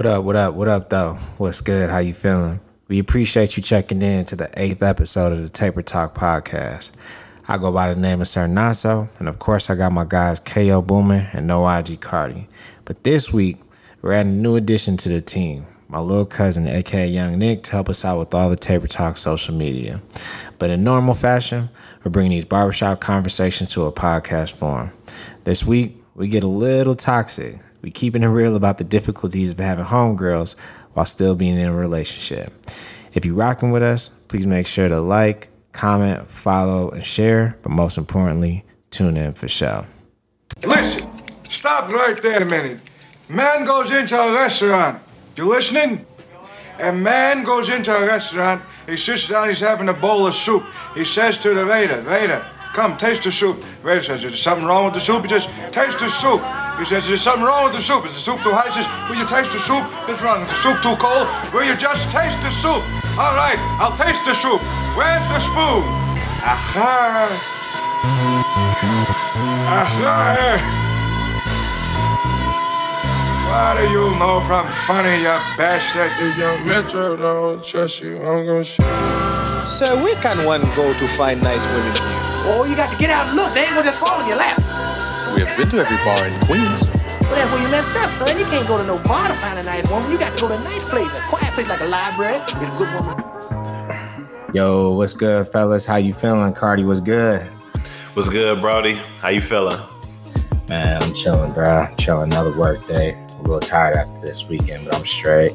What up, what up, what up, though? What's good? How you feeling? We appreciate you checking in to the eighth episode of the Taper Talk podcast. I go by the name of Sir Naso, and of course, I got my guys KO Boomer and No IG Cardi. But this week, we're adding a new addition to the team, my little cousin, aka Young Nick, to help us out with all the Taper Talk social media. But in normal fashion, we're bringing these barbershop conversations to a podcast form. This week, we get a little toxic. We keeping it real about the difficulties of having homegirls while still being in a relationship. If you're rocking with us, please make sure to like, comment, follow, and share. But most importantly, tune in for show. Listen, stop right there a minute. Man goes into a restaurant. You listening? A man goes into a restaurant. He sits down. He's having a bowl of soup. He says to the waiter, "Waiter, come taste the soup." Waiter says, "Is there something wrong with the soup?" He says, "Taste the soup." He says, "Is there something wrong with the soup? Is the soup too hot?" He says, "Will you taste the soup? What's wrong? Is the soup too cold? Will you just taste the soup?" All right, I'll taste the soup. Where's the spoon? Aha! Aha! What do you know from funny, you bastard? If young Metro don't trust you, I'm gonna shoot. Sir, where can one go to find nice women here? Oh, you got to get out and look. They ain't gonna just fall in your lap. We have been to every bar in Queens. Well, that's where you messed up, son. You can't go to no bar to find a nice woman. You got to go to a nice place, a quiet place like a library. Get a good woman. Yo, what's good, fellas? How you feeling? Cardi, what's good? What's good, Brody? How you feeling? Man, I'm chilling, bro. Chilling another work day. A little tired after this weekend, but I'm straight.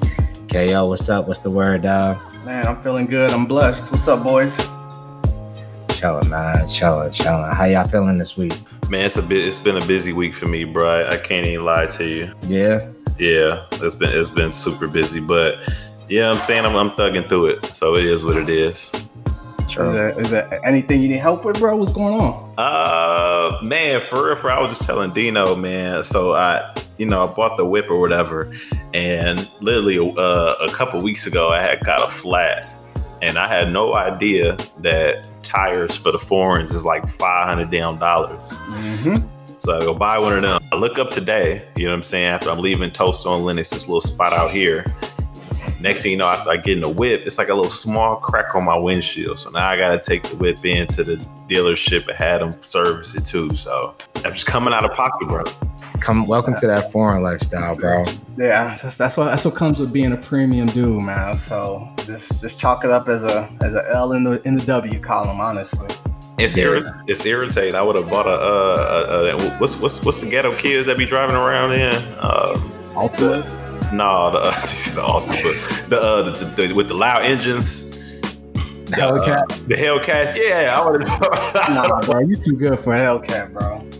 KO, what's up? What's the word, dog? Man, I'm feeling good. I'm blessed. What's up, boys? Chilling, man. Chilling, chilling. How y'all feeling this week? Man, it's a bit. It's been a busy week for me, bro. I, I can't even lie to you. Yeah. Yeah, it's been it's been super busy, but yeah, I'm saying I'm, I'm thugging through it. So it is what it is. Is there, is there anything you need help with, bro? What's going on? Uh, man, for real, for real, I was just telling Dino, man. So I, you know, I bought the whip or whatever, and literally uh, a couple weeks ago, I had got a flat, and I had no idea that tires for the foreigns is like five hundred damn dollars. Mm-hmm. So I go buy one of them. I look up today, you know what I'm saying? After I'm leaving Toast on Lenox, this little spot out here. Next thing you know, after I get in the whip, it's like a little small crack on my windshield. So now I gotta take the whip into the dealership and have them service it too. So I'm just coming out of pocket, bro. Come, welcome to that foreign lifestyle, bro. Yeah, that's, that's what that's what comes with being a premium dude, man. So just just chalk it up as a as a L in the in the W column, honestly. It's Yeah. irri- it's irritating. I would have bought a, uh, a, a what's what's what's the ghetto kids that be driving around in? Uh, Altimas. No, the, uh, the Altima, the, uh, the, the, the with the loud engines. The Hellcats. The Hellcats, yeah, I would have. Nah, bro, you too good for Hellcat, bro.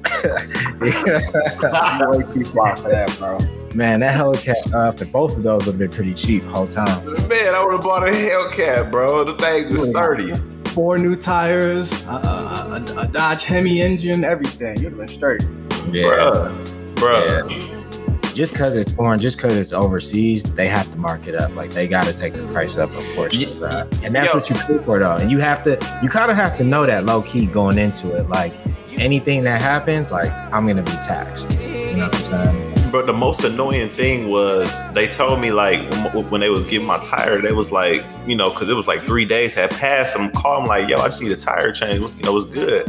You way too fly for that, bro. Man, that Hellcat up, and both of those would have been pretty cheap whole time. Man, I would have bought a Hellcat, bro. The things is sturdy. Four new tires, a, a, a, a Dodge Hemi engine, everything. You'd have been straight. Yeah. Bruh. Bruh. Just because it's foreign, just because it's overseas, they have to mark it up. Like they got to take the price up, unfortunately. bro. And that's Yo. what you pay for, though. And you have to, you kind of have to know that low key going into it. Like anything that happens, like I'm gonna be taxed. You know what I'm saying? But the most annoying thing was they told me like when- they was getting my tire, they was like, you know, because it was like three days had passed. I'm calling like, yo, I just need a tire change. You know, what's good?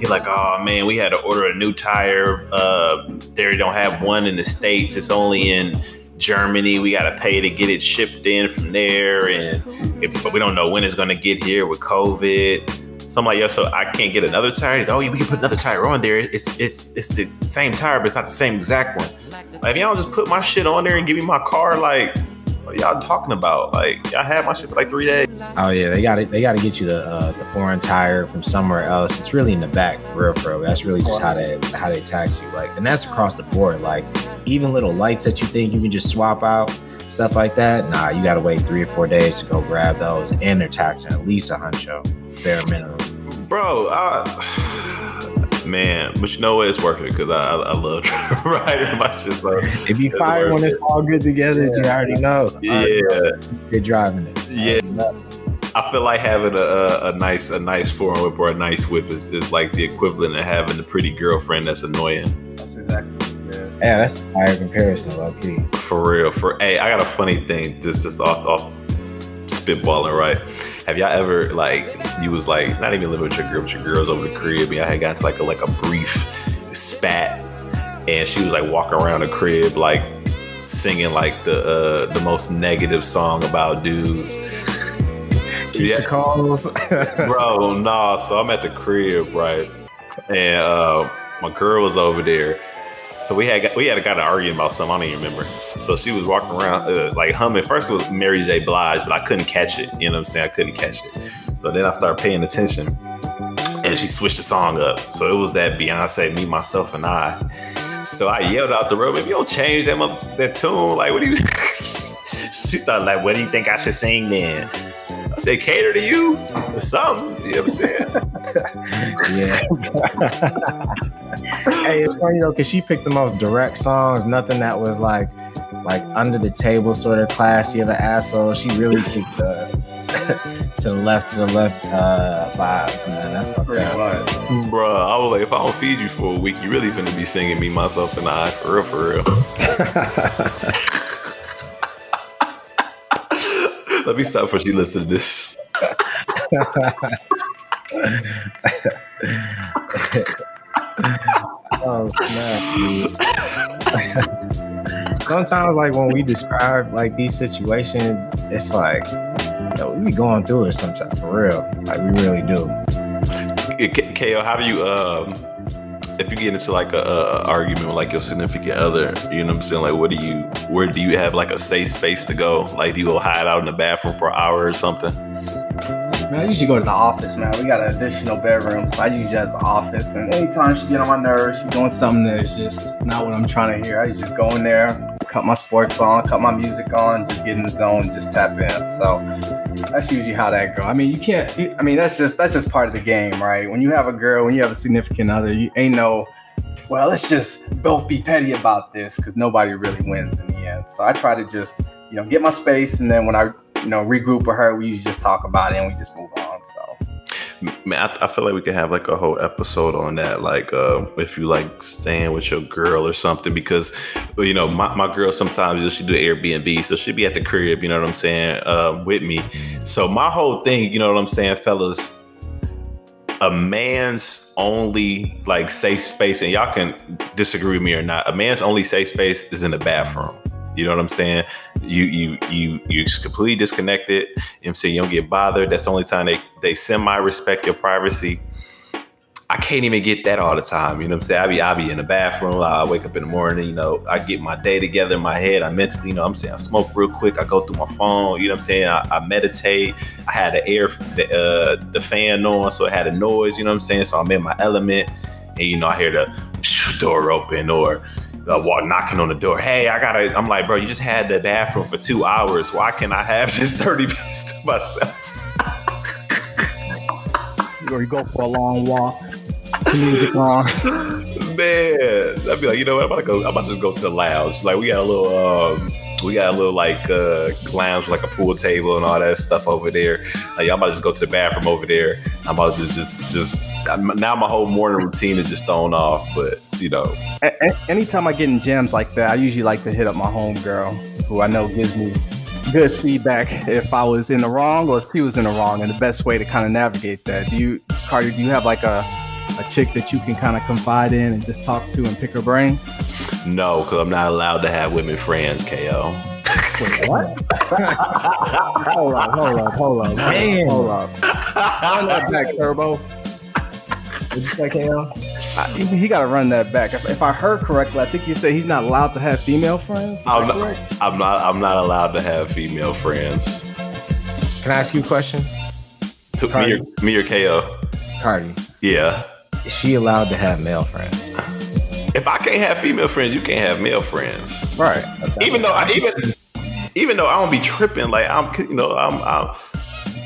He like, oh man, we had to order a new tire. Uh, they don't have one in the states. It's only in Germany. We got to pay to get it shipped in from there, and if, but we don't know when it's gonna get here with COVID. So I'm like, yo, so I can't get another tire. He's, oh, yeah, we can put another tire on there. It's it's it's the same tire, but it's not the same exact one. Like, y'all just put my shit on there and give me my car. Like, what y'all talking about? Like, y'all had my shit for like three days. Oh yeah, they got to they got to get you the uh, the foreign tire from somewhere else. It's really in the back, for real, bro. That's really just how they how they tax you. Like, and that's across the board. Like, even little lights that you think you can just swap out, stuff like that. Nah, you got to wait three or four days to go grab those, and they're taxing at least a huncho, bare minimum. Bro, I, man, but you know what? It's worth it because I, I, I love riding my shit. So If you fire worth when it's all good together, you already know. yeah, You're driving it. yeah. I feel like having a, a, a nice a nice foreign whip or a nice whip is, is like the equivalent of having a pretty girlfriend that's annoying. That's exactly what it is. Yeah, that's a higher comparison, low key. For real. For hey, I got a funny thing. Just just off off spitballing, right? Have y'all ever like you was like not even living with your girl, but your girls over the crib, and y'all had got to like a like a brief spat, and she was like walking around the crib like singing like the uh the most negative song about dudes. Keyshia Cole's. bro. Nah, so I'm at the crib, right, and uh, my girl was over there. So we had we had got an argument about something I don't even remember. So she was walking around uh, like humming. First it was Mary J. Blige, but I couldn't catch it. You know what I'm saying? I couldn't catch it. So then I started paying attention, and she switched the song up. So it was that Beyonce, me, myself, and I. So I yelled out the room, "If you don't change that mother- that tune, like what do you?" she started like, "What do you think I should sing then?" I said, "Cater to you or something." You know what I'm saying? yeah. hey, it's funny though, cause she picked the most direct songs. Nothing that was like, like under the table, sort of classy of an asshole. She really kicked the to the left, to the left uh, vibes, man. That's fucked Pretty up. much. Bruh, I was like, if I don't feed you for a week, you really finna be singing me, myself, and I. For real, for real. Let me stop before she listens to this. Oh snap! Sometimes, like when we describe like these situations, it's like, yo, we be going through it sometimes for real. Like we really do. K- KO, how do you, um, if you get into like a, a argument with like your significant other, you know what I'm saying? Like, what do you, where do you have like a safe space to go? Like, do you go hide out in the bathroom for an hour or something? Man, I usually go to the office, man. We got an additional bedroom, so I use just office. And anytime she get on my nerves, she doing something that's just not what I'm trying to hear. I just go in there, cut my sports on, cut my music on, just get in the zone, just tap in. So that's usually how that go. I mean, you can't. I mean, that's just that's just part of the game, right? When you have a girl, when you have a significant other, you ain't no. Well, let's just both be petty about this because nobody really wins in the end. So I try to just, you know, get my space, and then when I, you know, regroup with her, we just talk about it and we just move Man, I, I feel like we could have like a whole episode on that. Like, uh, if you like staying with your girl or something, because you know, my, my girl sometimes she do Airbnb, so she be at the crib. You know what I'm saying? Um, with me. So my whole thing, you know what I'm saying, fellas. A man's only like safe space, and y'all can disagree with me or not. A man's only safe space is in the bathroom. You know what I'm saying? You you you you just completely disconnected. What I'm saying you don't get bothered. That's the only time they they semi respect your privacy. I can't even get that all the time. You know what I'm saying? I be I be in the bathroom. I wake up in the morning. You know, I get my day together in my head. I mentally, you know, I'm saying I smoke real quick. I go through my phone. You know what I'm saying? I, I meditate. I had the air the uh, the fan on, so it had a noise. You know what I'm saying? So I'm in my element, and you know I hear the door open or uh, walk, knocking on the door. Hey, I gotta. I'm like, bro, you just had the bathroom for two hours. Why can't I have just 30 minutes to myself? or you go for a long walk, music on. Man, I'd be like, you know what? I'm about to go. I'm about to just go to the lounge. Like we got a little, um, we got a little like uh, lounge, like a pool table and all that stuff over there. I'm about to just go to the bathroom over there. I'm about to just, just, just. I'm- now my whole morning routine is just thrown off. But you know, A- anytime I get in jams like that, I usually like to hit up my home girl, who I know gives me good feedback if I was in the wrong or if she was in the wrong, and the best way to kind of navigate that. Do you, Carter? Do you have like a a chick that you can kind of confide in and just talk to and pick her brain? no, because I'm not allowed to have women friends. Ko. What? hold up, hold up, hold up, Damn. hold up. Run that back, Turbo. What'd you say, KO? I, he, he got to run that back. If, if I heard correctly, I think you said he's not allowed to have female friends. I'm not. I'm not. I'm not allowed to have female friends. Can I ask you a question, Who- Me or, me or Ko? Cardi? Yeah. Is she allowed to have male friends? If I can't have female friends, you can't have male friends. Right. even though I even even though I don't be tripping, like I'm, you know, I'm, I'm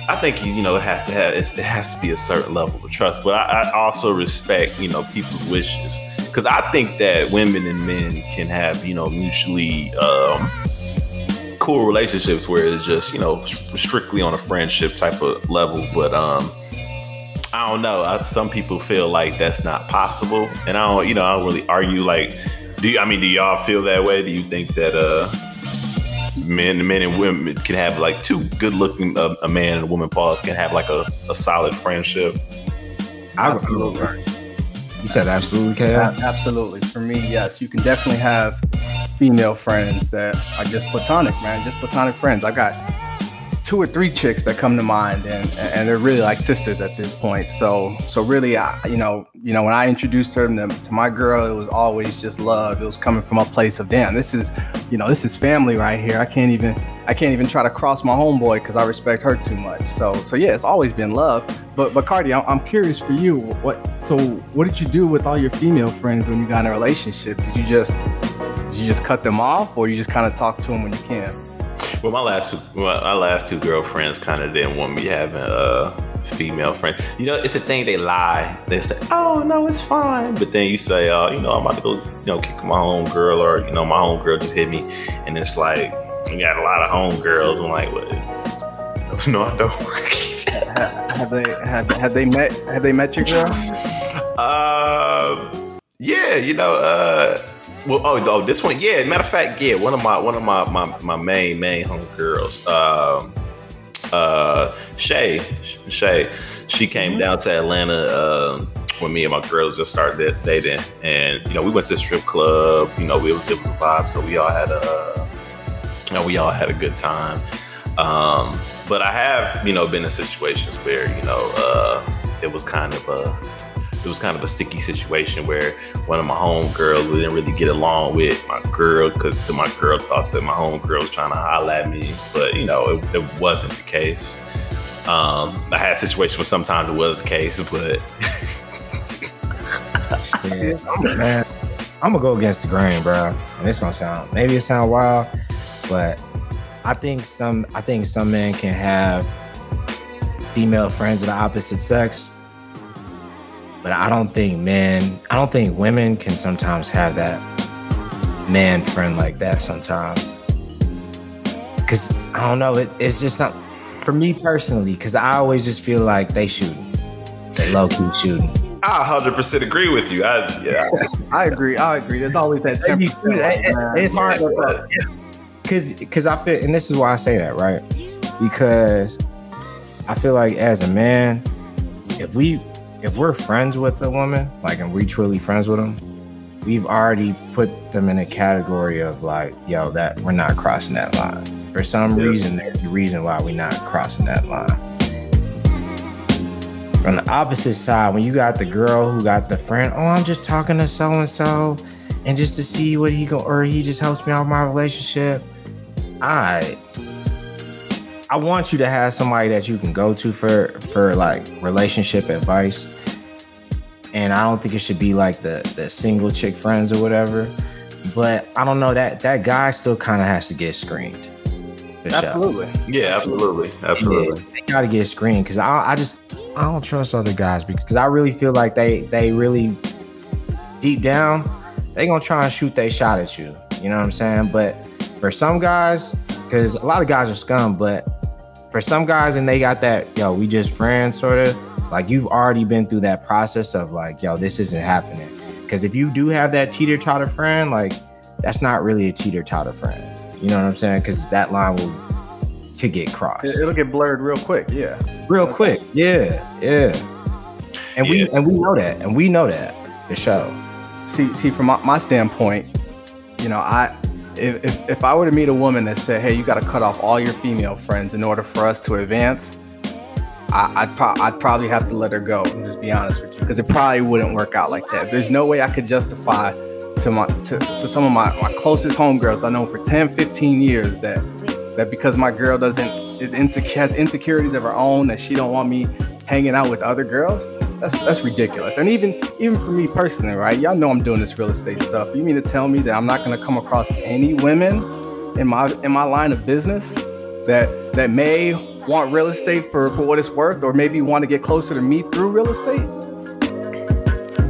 I think you know it has to have it's, it has to be a certain level of trust, but I, I also respect you know people's wishes because I think that women and men can have you know mutually um, cool relationships where it's just you know strictly on a friendship type of level, but um. I don't know. I, some people feel like that's not possible, and I don't, you know, I don't really argue like Do you, I mean, do y'all feel that way? Do you think that uh, men, men and women can have like two good looking uh, a man and a woman pause can have like a, a solid friendship? I would You said absolutely, KO? A- Absolutely. For me, yes. You can definitely have female friends that are just platonic, man. Just platonic friends. I got two or three chicks that come to mind and and they're really like sisters at this point. So so really I, you know, you know when I introduced her to, to my girl, it was always just love. It was coming from a place of damn, this is, you know, this is family right here. I can't even I can't even try to cross my homeboy cuz I respect her too much. So so yeah, it's always been love. But but Cardi, I'm, I'm curious for you. What so what did you do with all your female friends when you got in a relationship? Did you just did you just cut them off or you just kind of talk to them when you can? Well, my last two, my my last two girlfriends kind of didn't want me having uh female friends. You know, it's a thing they lie. They say, "Oh no, it's fine," but then you say, "Oh, you know, I'm about to go, you know, kick my home girl," or you know, my home girl just hit me, and it's like you got a lot of home girls. I'm like, what? No, I don't. Ha- have they have, have they met have they met your girl? Uh, yeah, you know, uh, well, oh, oh, this one, yeah. Matter of fact, yeah, one of my one of my my, my main main home girls, um, uh, Shay, Shay, she came down to Atlanta um, when me and my girls just started dating, and you know, we went to the strip club. You know, we was it was a vibe, so we all had a, you know, we all had a good time. Um, but I have, you know, been in situations where you know uh, it was kind of a it was kind of a sticky situation where one of my home girls we didn't really get along with my girl because my girl thought that my home girl was trying to holler at me, but you know it, it wasn't the case. Um, I had situations where sometimes it was the case, but I'm- man, I'm gonna go against the grain, bro. And it's gonna sound maybe it sound wild, but I think some I think some men can have female friends of the opposite sex, but I don't think men, I don't think women can sometimes have that man friend like that sometimes. Cause I don't know, it, it's just not for me personally. Cause I always just feel like they shooting, they low key shooting. I 100% agree with you. I yeah, I agree. I agree. There's always that They be 10%. shooting. It- it- it's hard because because I feel and this is why I say that right because I feel like as a man if we if we're friends with a woman like and we truly friends with them we've already put them in a category of like yo that we're not crossing that line. For some reason there's a reason why we're not crossing that line. From the opposite side when you got the girl who got the friend oh i'm just talking to so and so and just to see what he go or he just helps me out with my relationship i i want you to have somebody that you can go to for for like relationship advice and i don't think it should be like the the single chick friends or whatever but i don't know that that guy still kind of has to get screened for sure. Absolutely. yeah, absolutely, absolutely. They gotta get screened because I, I just I don't trust other guys because because I really feel like they they really deep down they gonna try and shoot their shot at you. You know what I'm saying? But for some guys, because a lot of guys are scum, but for some guys and they got that yo we just friends sort of like you've already been through that process of like yo this isn't happening. Because if you do have that teeter totter friend, like that's not really a teeter totter friend. You know what I'm saying? Because that line will could get crossed It- It'll get blurred real quick. Yeah. real quick. Yeah, yeah. And we and we know that, and we know that for sure. See, see, from my, my standpoint, you know, I if, if if I were to meet a woman that said, "Hey, you got to cut off all your female friends in order for us to advance," I, I'd pro- I'd probably have to let her go. Just be honest with you, because it probably wouldn't work out like that. There's no way I could justify to my to, to some of my, my closest homegirls I know for 10, 15 years that that because my girl doesn't is insecure has insecurities of her own that she don't want me hanging out with other girls that's that's ridiculous and even even for me personally right y'all know i'm doing this real estate stuff you mean to tell me that i'm not to come across any women in my in my line of business that that may want real estate for for what it's worth or maybe you want to get closer to me through real estate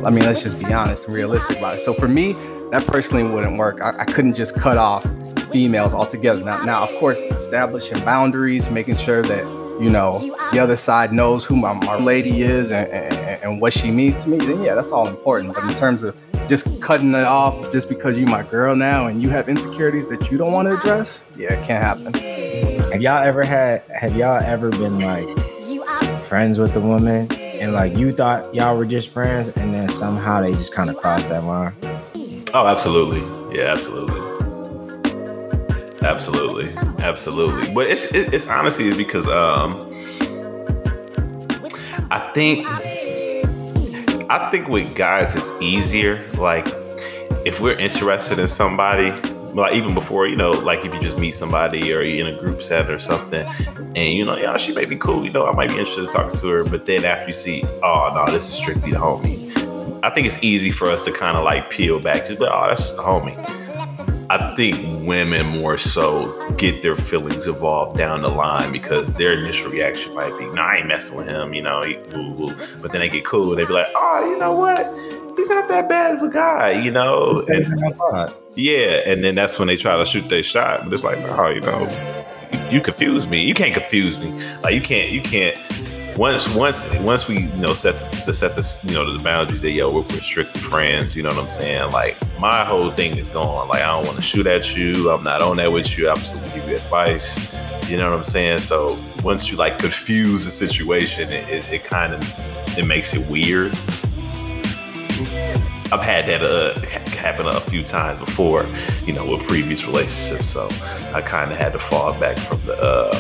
I mean, let's just be honest and realistic about it. So for me, that personally wouldn't work. I, I couldn't just cut off females altogether. Now, now, of course, establishing boundaries, making sure that you know the other side knows who my, my lady is and, and, and what she means to me. Then yeah, that's all important. But in terms of just cutting it off just because you my girl now and you have insecurities that you don't want to address, yeah, it can't happen. Have y'all ever had? Have y'all ever been like friends with a woman and like you thought y'all were just friends, and then somehow they just kind of crossed that line? Oh, absolutely. Yeah, absolutely. Absolutely. Absolutely. But it's it- it's honestly is because um I think I think with guys it's easier like if we're interested in somebody like even before you know like if you just meet somebody or you're in a group set or something and you know yeah she may be cool you know I might be interested in talking to her but then after you see oh no this is strictly the homie I think it's easy for us to kind of like peel back just like, oh that's just the homie I think women more so get their feelings evolved down the line because their initial reaction might be, "No, I ain't messing with him," you know. He. But then they get cool. They be like, "Oh, you know what? He's not that bad of a guy," you know. And yeah, and then that's when they try to shoot their shot. But it's like, oh, you know, you, you confuse me. You can't confuse me. Like you can't. You can't. Once, once, once we, you know, set to set this, you know, the boundaries that yo, we're, we're strictly friends. You know what I'm saying? Like my whole thing is going. Like I don't want to shoot at you. I'm not on that with you. I'm just gonna give you advice. You know what I'm saying? So once you like confuse the situation, it, it, it kind of it makes it weird. I've had that uh, happen a few times before, you know, with previous relationships. So I kind of had to fall back from the uh,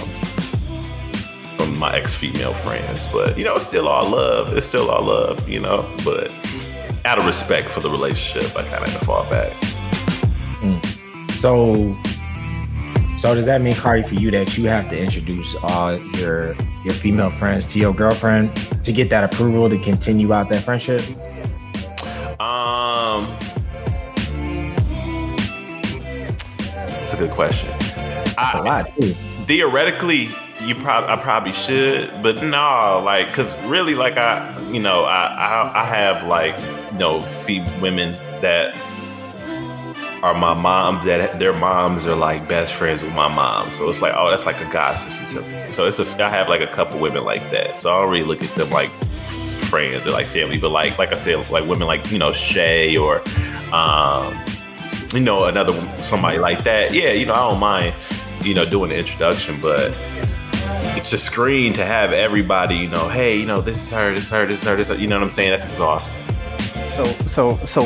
from my ex female friends. But you know, it's still all love. It's still all love, you know. But out of respect for the relationship, I kind of had to fall back. So, so does that mean, Cardi, for you that you have to introduce all your your female friends to your girlfriend to get that approval to continue out that friendship? A good question. That's a lot too. theoretically you probably I probably should, but no, like, cause really, like, I, you know, I, I, I have like, you know, women that are my moms that their moms are like best friends with my mom. So it's like, oh, that's like a god sister to me. So it's a, I have like a couple women like that. So I don't really look at them like friends or like family, but like, like I said, like women like you know Shay or, um, you know, another somebody like that. Yeah, you know, I don't mind, you know, doing the introduction, but it's a screen to have everybody, you know, hey, you know, this is her, this is her, this is her, this is her. You know what I'm saying? That's exhausting. So so so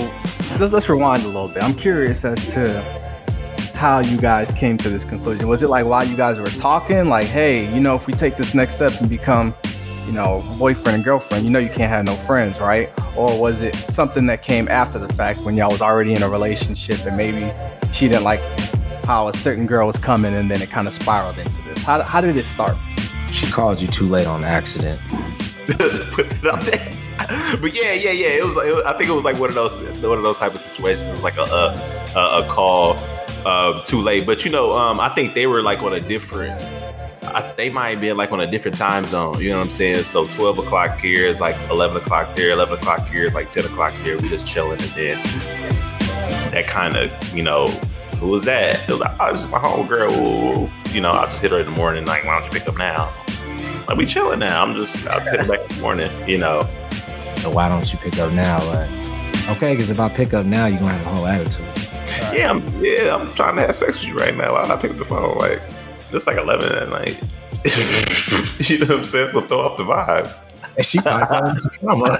let's, let's rewind a little bit. I'm curious as to how you guys came to this conclusion. Was it like while you guys were talking, like, hey, you know, if we take this next step and become, you know, boyfriend and girlfriend, you know, you can't have no friends, right? Or was it something that came after the fact when y'all was already in a relationship and maybe she didn't like how a certain girl was coming and then it kind of spiraled into this? How, how did it start? She called you too late on accident. Put that out there. But yeah, yeah, yeah. It was. It, was- I think it was like one of those one of those type of situations. It was like a a, a, a call uh, too late. But you know, um, I think they were like on a different. I, they might be like on a different time zone. You know what I'm saying? So 12 o'clock here is like 11 o'clock there. 11 o'clock here is like 10 o'clock here. We just chilling, and then that kind of you know. Who was that? It was like, oh, this is my homegirl. Ooh, You know, I just hit her in the morning, like, why don't you pick up now? Like, we chilling now. I'm just, I'll just hit her back in the morning, you know. So why don't you pick up now? Like, okay, because if I pick up now, you're gonna have a whole attitude. Yeah, I'm, yeah, I'm trying to have sex with you right now. Why not I pick up the phone? Like, it's like 11 at night. you know what I'm saying? It's gonna throw off the vibe. And she probably calling some drama.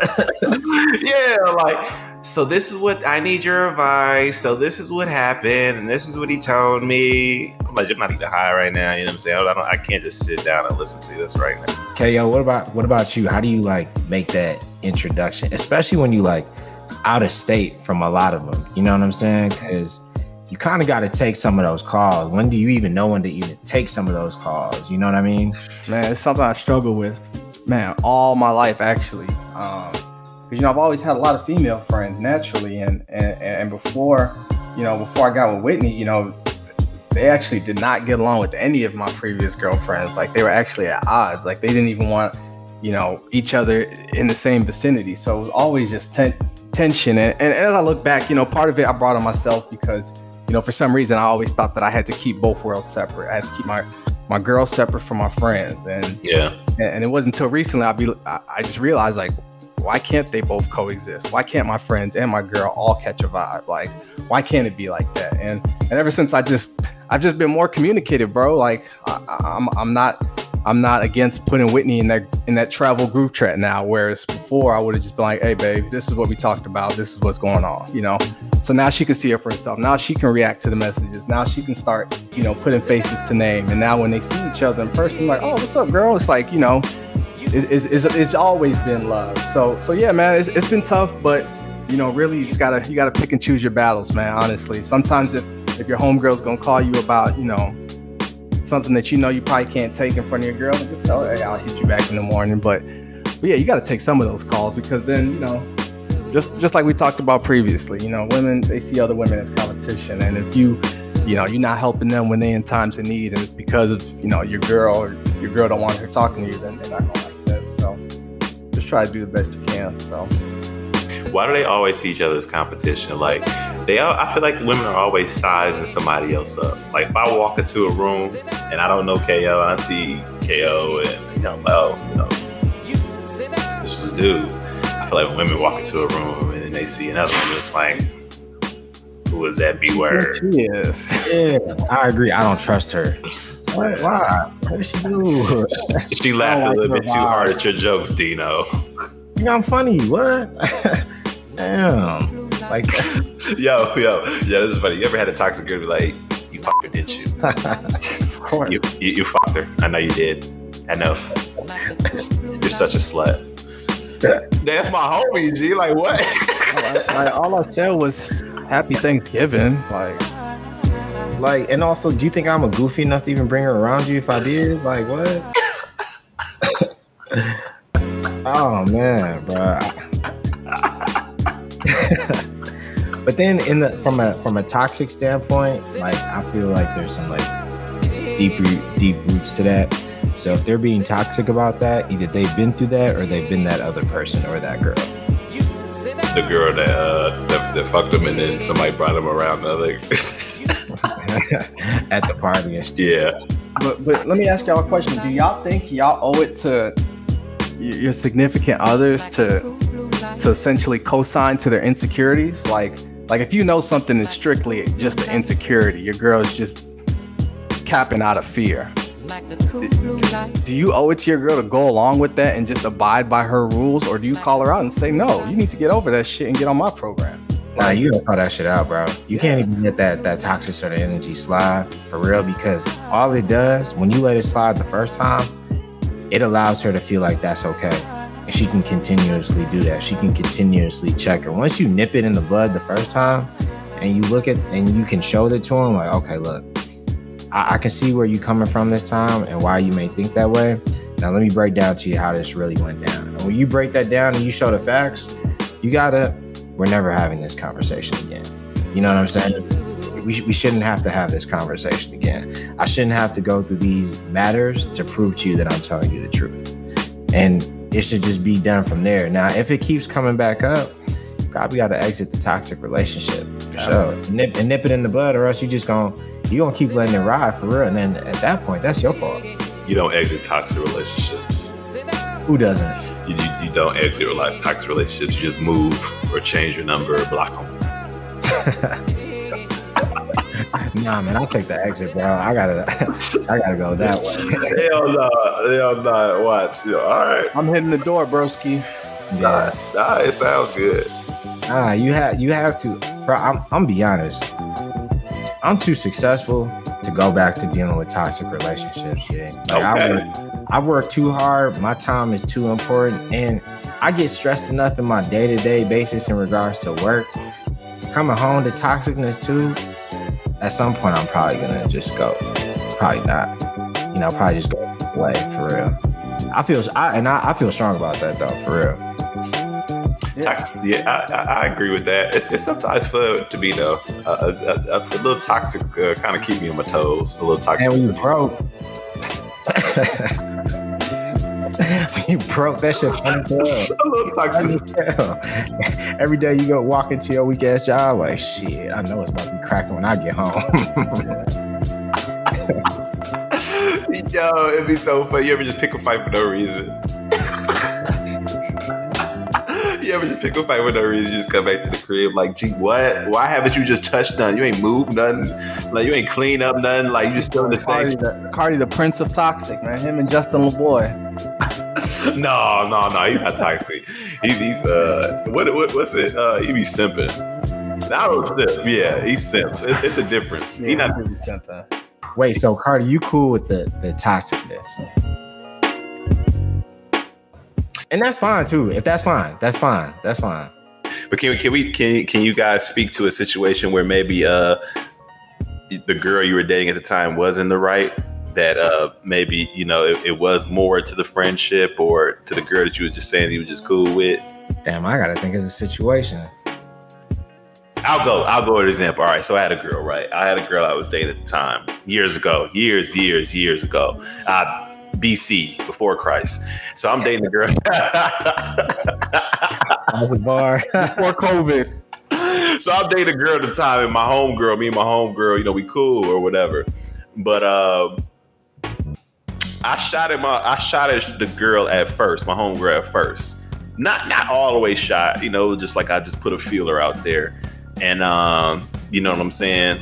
yeah, like, so this is what I need your advice. So this is what happened, and this is what he told me. I'm like, I'm not even high right now. You know what I'm saying? I, don't, I can't just sit down and listen to this right now. KO, what about what about you? How do you like make that introduction, especially when you like out of state from a lot of them? You know what I'm saying? Because you kind of got to take some of those calls. When do you even know when to even take some of those calls? You know what I mean? Man, it's something I struggle with, man, all my life actually. Um, because you know I've always had a lot of female friends naturally, and and and before, you know, before I got with Whitney, you know, they actually did not get along with any of my previous girlfriends. Like they were actually at odds. Like they didn't even want, you know, each other in the same vicinity. So it was always just ten- tension. And, and as I look back, you know, part of it I brought on myself because, you know, for some reason I always thought that I had to keep both worlds separate. I had to keep my my girls separate from my friends, and Yeah. and, and it wasn't until recently I be I, I just realized like Why can't they both coexist? Why can't my friends and my girl all catch a vibe? Like, why can't it be like that? And and ever since I just I've just been more communicative, bro. Like I, I'm I'm not I'm not against putting Whitney in that in that travel group chat now. Whereas before I would have just been like, hey babe, this is what we talked about. This is what's going on, you know. So now she can see it for herself. Now she can react to the messages. Now she can start, you know, putting faces to name. And now when they see each other in person, like, oh, what's up, girl? It's like, you know, it's, it's, it's always been love. So so yeah, man, it's, it's been tough, but you know, really you just gotta you gotta pick and choose your battles, man. Honestly, sometimes if if your homegirl's gonna call you about, you know, something that you know you probably can't take in front of your girl, and just tell her, hey, I'll hit you back in the morning. But but yeah, you gotta take some of those calls because then you know, just just like we talked about previously, you know, women they see other women as competition, and if you you know you're not helping them when they in times of need, and it's because of you know your girl or your girl don't want her talking to you, then they're not gonna like this. So just try to do the best you can. So why do they always see each other as competition? Like they, all, I feel like women are always sizing somebody else up. Like if I walk into a room and I don't know KO and I see KO and you know, well, you know, this is a dude. I feel like when women walk into a room and then they see another woman, it's like, who is that B word? she is. Yeah, I agree. I don't trust her. What? Why? What did she do? She laughed I a like little her bit too hard at your jokes, Dino. you know I'm funny. What? Damn. Like, yo, yo, yeah, this is funny. You ever had a toxic girl be like, you fucked her, didn't you? Of course. You, you, you fucked her. I know you did. I know. You're such a slut. That's my homie, G. Like, what? like, like, all I said was happy Thanksgiving. Like like, and also, do you think I'm a goofy enough to even bring her around you if I did? Like, what? oh man, bro. but then, in the from a from a toxic standpoint, like I feel like there's some like deep root, deep roots to that. So if they're being toxic about that, either they've been through that or they've been that other person or that girl. the girl that, uh, that that fucked them and then somebody brought them around the other. At the party yeah. but but let me ask y'all a question. Do y'all think y'all owe it to your significant others to to essentially co-sign to their insecurities? Like like if you know something is strictly just an insecurity, your girl is just capping out of fear. Do you owe it to your girl to go along with that and just abide by her rules, or do you call her out and say, "No, you need to get over that shit and get on my program"? Nah, you gotta call that shit out, bro. You can't even let that that toxic sort of energy slide for real because all it does when you let it slide the first time, it allows her to feel like that's okay. And she can continuously do that. She can continuously check her. Once you nip it in the bud the first time and you look at and you can show that to him, like, okay, look, I, I can see where you're coming from this time and why you may think that way. Now let me break down to you how this really went down. And when you break that down and you show the facts, you gotta we're never having this conversation again. You know what I'm saying? We, sh- we shouldn't have to have this conversation again. I shouldn't have to go through these matters to prove to you that I'm telling you the truth. And it should just be done from there. Now, if it keeps coming back up, you probably got to exit the toxic relationship for sure. Nip, and nip it in the bud, or else you're just gonna you gonna keep letting it ride for real. And then at that point, that's your fault. You don't exit toxic relationships. Who doesn't? You, you, you don't exit like toxic relationships. You just move or change your number or block them. Nah, man, I'll take the exit, bro. I gotta, I gotta go that way. Hell no, hell no. Watch. Yo, all right. I'm hitting the door, broski. Nah, nah, it sounds good. Nah, you have, you have to, bro. I'm, I'm be honest. I'm too successful to go back to dealing with toxic relationships. Yeah, like I work, I work too hard. My time is too important, and I get stressed enough in my day to day basis in regards to work. Coming home to toxicness too. At some point, I'm probably gonna just go. Probably not. You know, probably just go away for real. I feel, I and I, I feel strong about that though, for real. Toxic, yeah, I, I, I agree with that. It's, it's sometimes fun to be though a, a, a, little toxic, uh, kind of keep me on my toes. A little toxic. And when you broke, when you broke, that shit funny a little toxic. Every day you go walk into your weak ass job, like shit. I know it's about to be cracked when I get home. Yo, it'd be so funny. You ever just pick a fight for no reason? You ever just pick a fight with no reason? You just come back to the crib like, gee, what? Why haven't you just touched nothing? You ain't moved nothing. Like you ain't cleaned up nothing. Like you just still in the same. Cardi the, Cardi, the prince of toxic, man. Him and Justin Laboy. no, no, no. He's not toxic. He, he's uh, what, what what's it? Uh, he be simping. I don't simp. Yeah, he simps. It, it's a difference. he not. really simping. Wait, so Cardi, you cool with the the toxicness? And that's fine too. If that's fine, that's fine. That's fine. But can we can we can can you guys speak to a situation where maybe uh the girl you were dating at the time was in the right? That uh maybe you know it, it was more to the friendship or to the girl that you was just saying you was just cool with. Damn, I gotta think of a situation. I'll go. I'll go with an example. All right. So I had a girl, right? I had a girl I was dating at the time, years ago, years, years, years ago. Uh, BC, before Christ. So I'm dating a girl. That's a bar. Before COVID. so I'm dating a girl at the time, and my homegirl, me and my homegirl, you know, we cool or whatever. But um, I shot at my, I shot at the girl at first, my homegirl at first. Not not all the way shot, you know, just like I just put a feeler out there, and um, you know what I'm saying.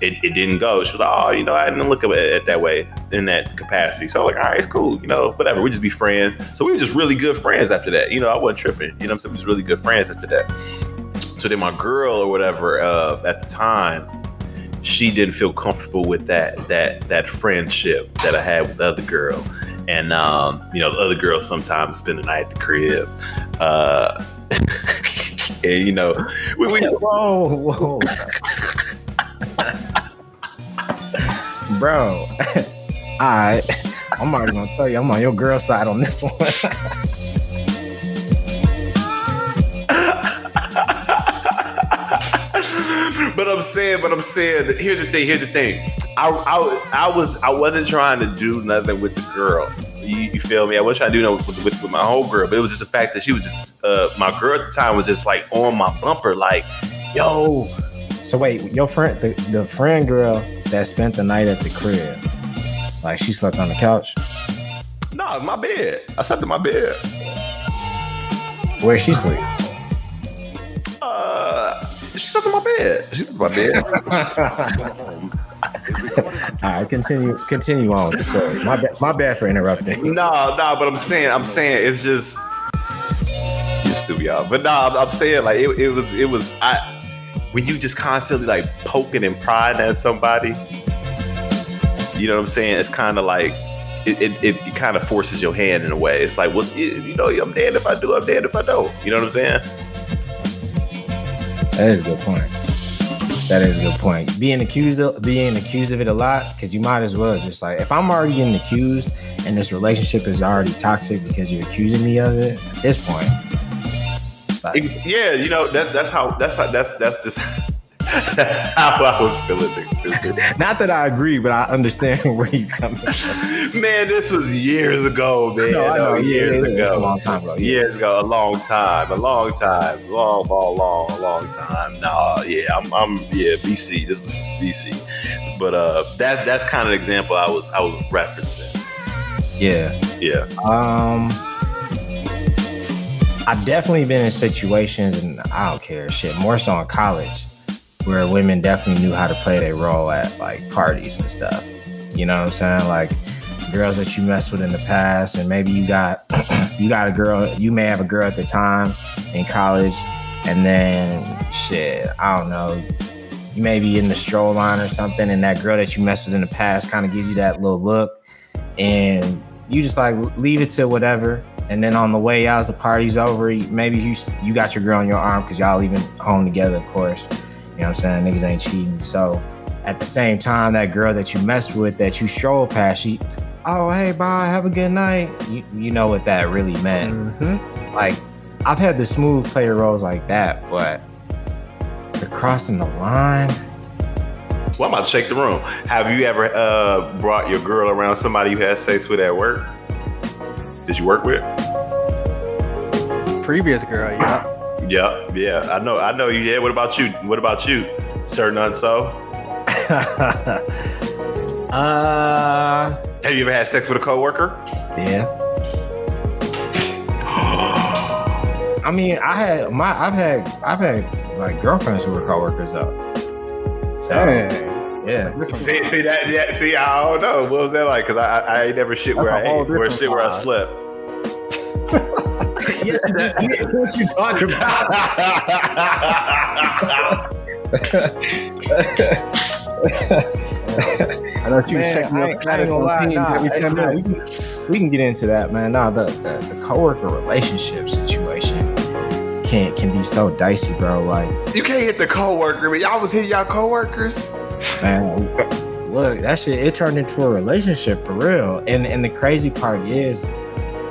It, it didn't go. She was like, oh, you know, I didn't look at it that way in that capacity. So like, all right, it's cool, you know, whatever. We just be friends. So we were just really good friends after that. You know, I wasn't tripping. You know I'm saying? We was really good friends after that. So then my girl or whatever uh, at the time, she didn't feel comfortable with that that that friendship that I had with the other girl. And um, you know, the other girl sometimes spend the night at the crib. Uh, and you know, we, we whoa, whoa. Bro. Alright. I'm already gonna tell you I'm on your girl side on this one. but I'm saying, but I'm saying, here's the thing, here's the thing. I, I, I was I wasn't trying to do nothing with the girl. You, you feel me? I wasn't trying to do nothing with, with, with my whole girl, but it was just the fact that she was just uh, my girl at the time was just like on my bumper, like, yo. So wait, your friend the, the friend girl that spent the night at the crib, like she slept on the couch. No, my bed. I slept in my bed. Where she sleep? Uh, she slept in my bed. She slept in my bed. All right, continue continue on with the story. My bad, my bad for interrupting. No, no, but I'm saying, I'm saying, it's just you stupid, y'all. But no, I'm, I'm saying like it, it was, it was. I when you just constantly like poking and prying at somebody, you know what I'm saying? It's kind of like it, it, it, kind of forces your hand in a way. It's like, well, you, you know, I'm damned if I do, I'm damned if I don't. You know what I'm saying? That is a good point. That is a good point. Being accused of being accused of it a lot, because you might as well just like if I'm already getting accused and this relationship is already toxic because you're accusing me of it at this point. Yeah, you know that that's how that's how that's that's just that's how I was feeling. not that I agree, but I understand where you come from. Man, this was years ago, man. No, I know. Oh, years yeah. Ago. a long time ago. Yeah. Years ago, a long time, a long time, long, long, long, long time. Nah, yeah, I'm, I'm, yeah, BC. This was BC, but uh, that that's kind of example I was I was referencing. Yeah. Yeah, Um, I've definitely been in situations, and I don't care shit. More so in college, where women definitely knew how to play their role at like parties and stuff. You know what I'm saying? Like girls that you messed with in the past, and maybe you got you got a girl. You may have a girl at the time in college, and then shit, I don't know. You may be in the stroll line or something, and that girl that you messed with in the past kind of gives you that little look, and you just like leave it to whatever. And then on the way out, as the party's over, maybe you you got your girl on your arm because y'all leaving home together, of course. You know what I'm saying? Niggas ain't cheating. So at the same time, that girl that you messed with, that you stroll past, she, oh hey, bye, have a good night. You you know what that really meant? Mm-hmm. Like I've had the smooth player roles like that, but the crossing the line. well, I'm about to shake the room. Have you ever uh brought your girl around somebody you had sex with at work? Did you work with? Previous girl, yeah. Yeah, yeah, I know, I know you. Yeah, what about you? What about you, Sir None So? uh, Have you ever had sex with a coworker? yeah. I mean, I had my, I've had, I've had like girlfriends who were coworkers though. So Dang. Yeah, See, see that? Yeah, see, I don't know. What was that like? Because I, I, I never shit where That's a I whole ate, where shit where I slept. yes, what you talking about? I know she was Man, checking I your ain't- I ain't status on Teams nah, every 10 nah, minutes. we, can, we can get into that, man. Nah, the, the the coworker relationship situation can can be so dicey, bro. Like, you can't hit the coworker, but y'all was hitting y'all coworkers. Man, look, that shit it turned into a relationship for real. And and the crazy part is,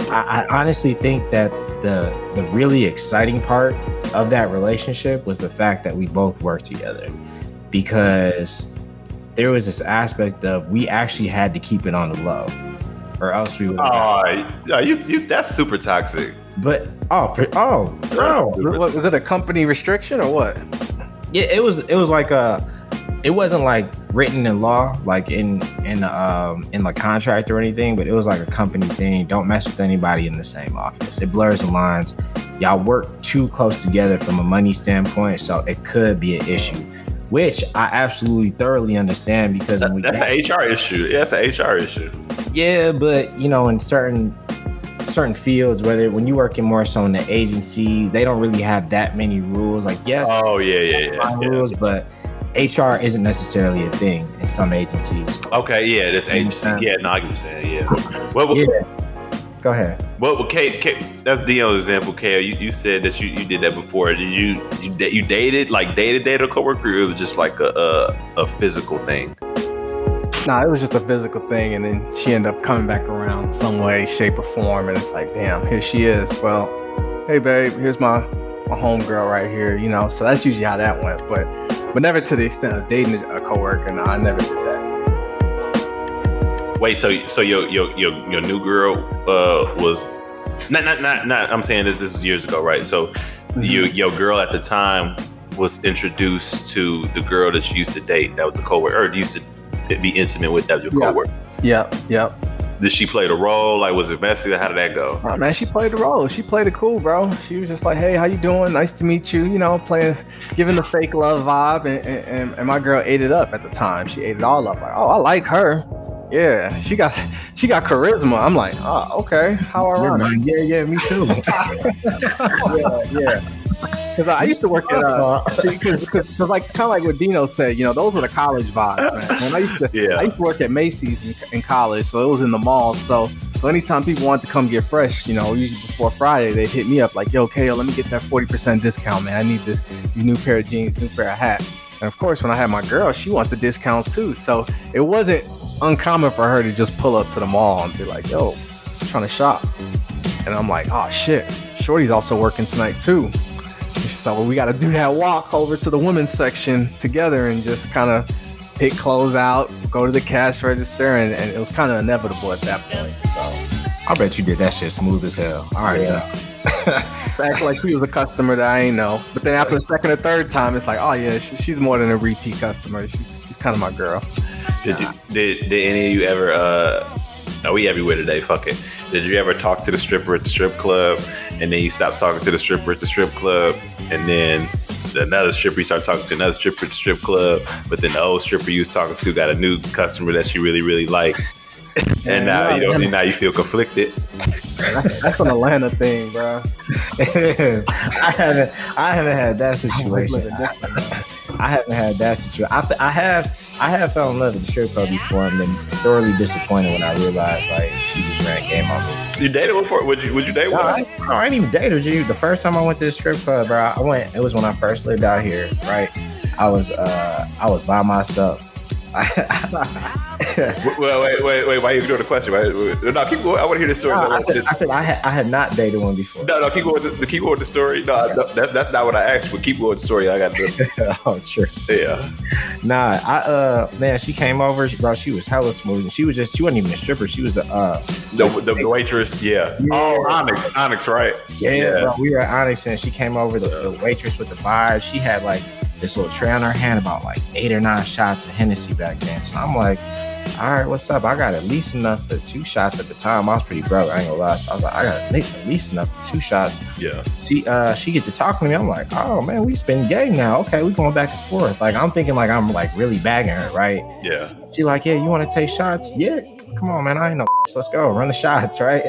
I, I honestly think that the the really exciting part of that relationship was the fact that we both worked together, because there was this aspect of we actually had to keep it on the low, or else we would. Oh, yeah, you, you, that's super toxic. But oh, for, oh, bro, What, was it a company restriction or what? yeah, it was it was like a, it wasn't like written in law, like in in um in the contract or anything, but it was like a company thing. Don't mess with anybody in the same office. It blurs the lines. Y'all work too close together from a money standpoint, so it could be an issue. Which I absolutely thoroughly understand because when we That's an HR issue. Yeah, that's an HR issue. Yeah, but you know, in certain certain fields, whether when you work in more so in the agency, they don't really have that many rules. Like yes, Oh yeah, yeah, yeah. yeah. rules, but HR isn't necessarily a thing in some agencies. Okay, yeah, this agency. Yeah, no, I get what you're saying. Yeah. What? What? Yeah. Go ahead. Well, what K, K, that's Dion's example. K, you, you said that you, you did that before. Did you you, da- you dated like dated dated a coworker? Or it was just like a, a a physical thing. Nah, it was just a physical thing, and then she ended up coming back around some way, shape, or form, and it's like, damn, here she is. Well, hey, babe, here's my my homegirl right here, you know. So that's usually how that went, but but never to the extent of dating a coworker. No, I never did that. Wait, so so your your your, your new girl uh was not not not not. I'm saying this this was years ago, right? So your your girl at the time was introduced to the girl that you used to date that was a coworker or used to be intimate with that was your Yeah. coworker. Yep, yep. Did she play the role? Like, was it messy? How did that go? Oh, man, she played the role. She played it cool, bro. She was just like, "Hey, how you doing? Nice to meet you." You know, playing, giving the fake love vibe, and, and, and my girl ate it up at the time. She ate it all up. Like, oh, I like her. Yeah, she got she got charisma. I'm like, oh, okay. How are ironic. Yeah, yeah, me too. yeah, yeah. Because I used to work at uh, because like kind of like what Dino said, you know, those were the college vibes, man. And I used to Yeah. I used to work at Macy's in, in college, so it was in the mall. So so anytime people wanted to come get fresh, you know, usually before Friday, they'd hit me up like, "Yo, KO, let me get that forty percent discount, man. I need this, new pair of jeans, new pair of hat." And of course, when I had my girl, she wanted the discount too. So it wasn't uncommon for her to just pull up to the mall and be like, "Yo, I'm trying to shop," and I'm like, "Oh shit, Shorty's also working tonight too." So we got to do that walk over to the women's section together and just kind of pick clothes out, go to the cash register, and, and it was kind of inevitable at that point. So I bet you did that shit smooth as hell. All right, Yeah. act like she was a customer that I ain't know. But then after the second or third time, it's like, oh yeah, she, she's more than a repeat customer. She's she's kind of my girl. Did you did did any of you ever? uh Are we everywhere today? Fuck it. Did you ever talk to the stripper at the strip club, and then you stopped talking to the stripper at the strip club, and then another stripper you start talking to another stripper at the strip club, but then the old stripper you was talking to got a new customer that she really really liked, and now you don't. And now you feel conflicted. That's an Atlanta thing, bro. it is. I haven't. I haven't had that situation. I haven't had that situation. I, I have. I have fell in love with the strip club before and been thoroughly disappointed when I realized like she just ran game on me. You dated before? for? Would you? Would you date No, one? I, no, I didn't even date her, G. The first time I went to the strip club, bro, I went. It was when I first lived out here, right? I was. uh I was by myself. Well, wait, wait, wait. Why are you doing the question? Wait, No, keep going. I want to hear the story. No, I said, I said I had I had not dated one before. no, no, keep going. with The, keep going with the story. No, no, that's that's not what I asked. But keep going with the story. I got to. oh, sure. Yeah. Nah, I uh man, she came over, bro. She was hella smooth, and she was just she wasn't even a stripper. She was a uh The, the, the waitress, yeah. Oh, Onyx, Onyx, right? yeah, Bro, we were at Onyx, and she came over. The, the waitress with the vibe, she had like this little tray on her hand, about like eight or nine shots of Hennessy back then. So I'm like, all right, what's up? I got at least enough for two shots at the time. I was pretty broke. I ain't gonna lie. So I was like, I got at least- enough for two shots. Yeah. She uh she get to talking to me. I'm like, oh man, we spin game now. Okay, we going back and forth. Like I'm thinking like I'm like really bagging her, right? Yeah. She like, yeah, you want to take shots? Yeah, come on, man. I ain't no. Let's go, run the shots, right?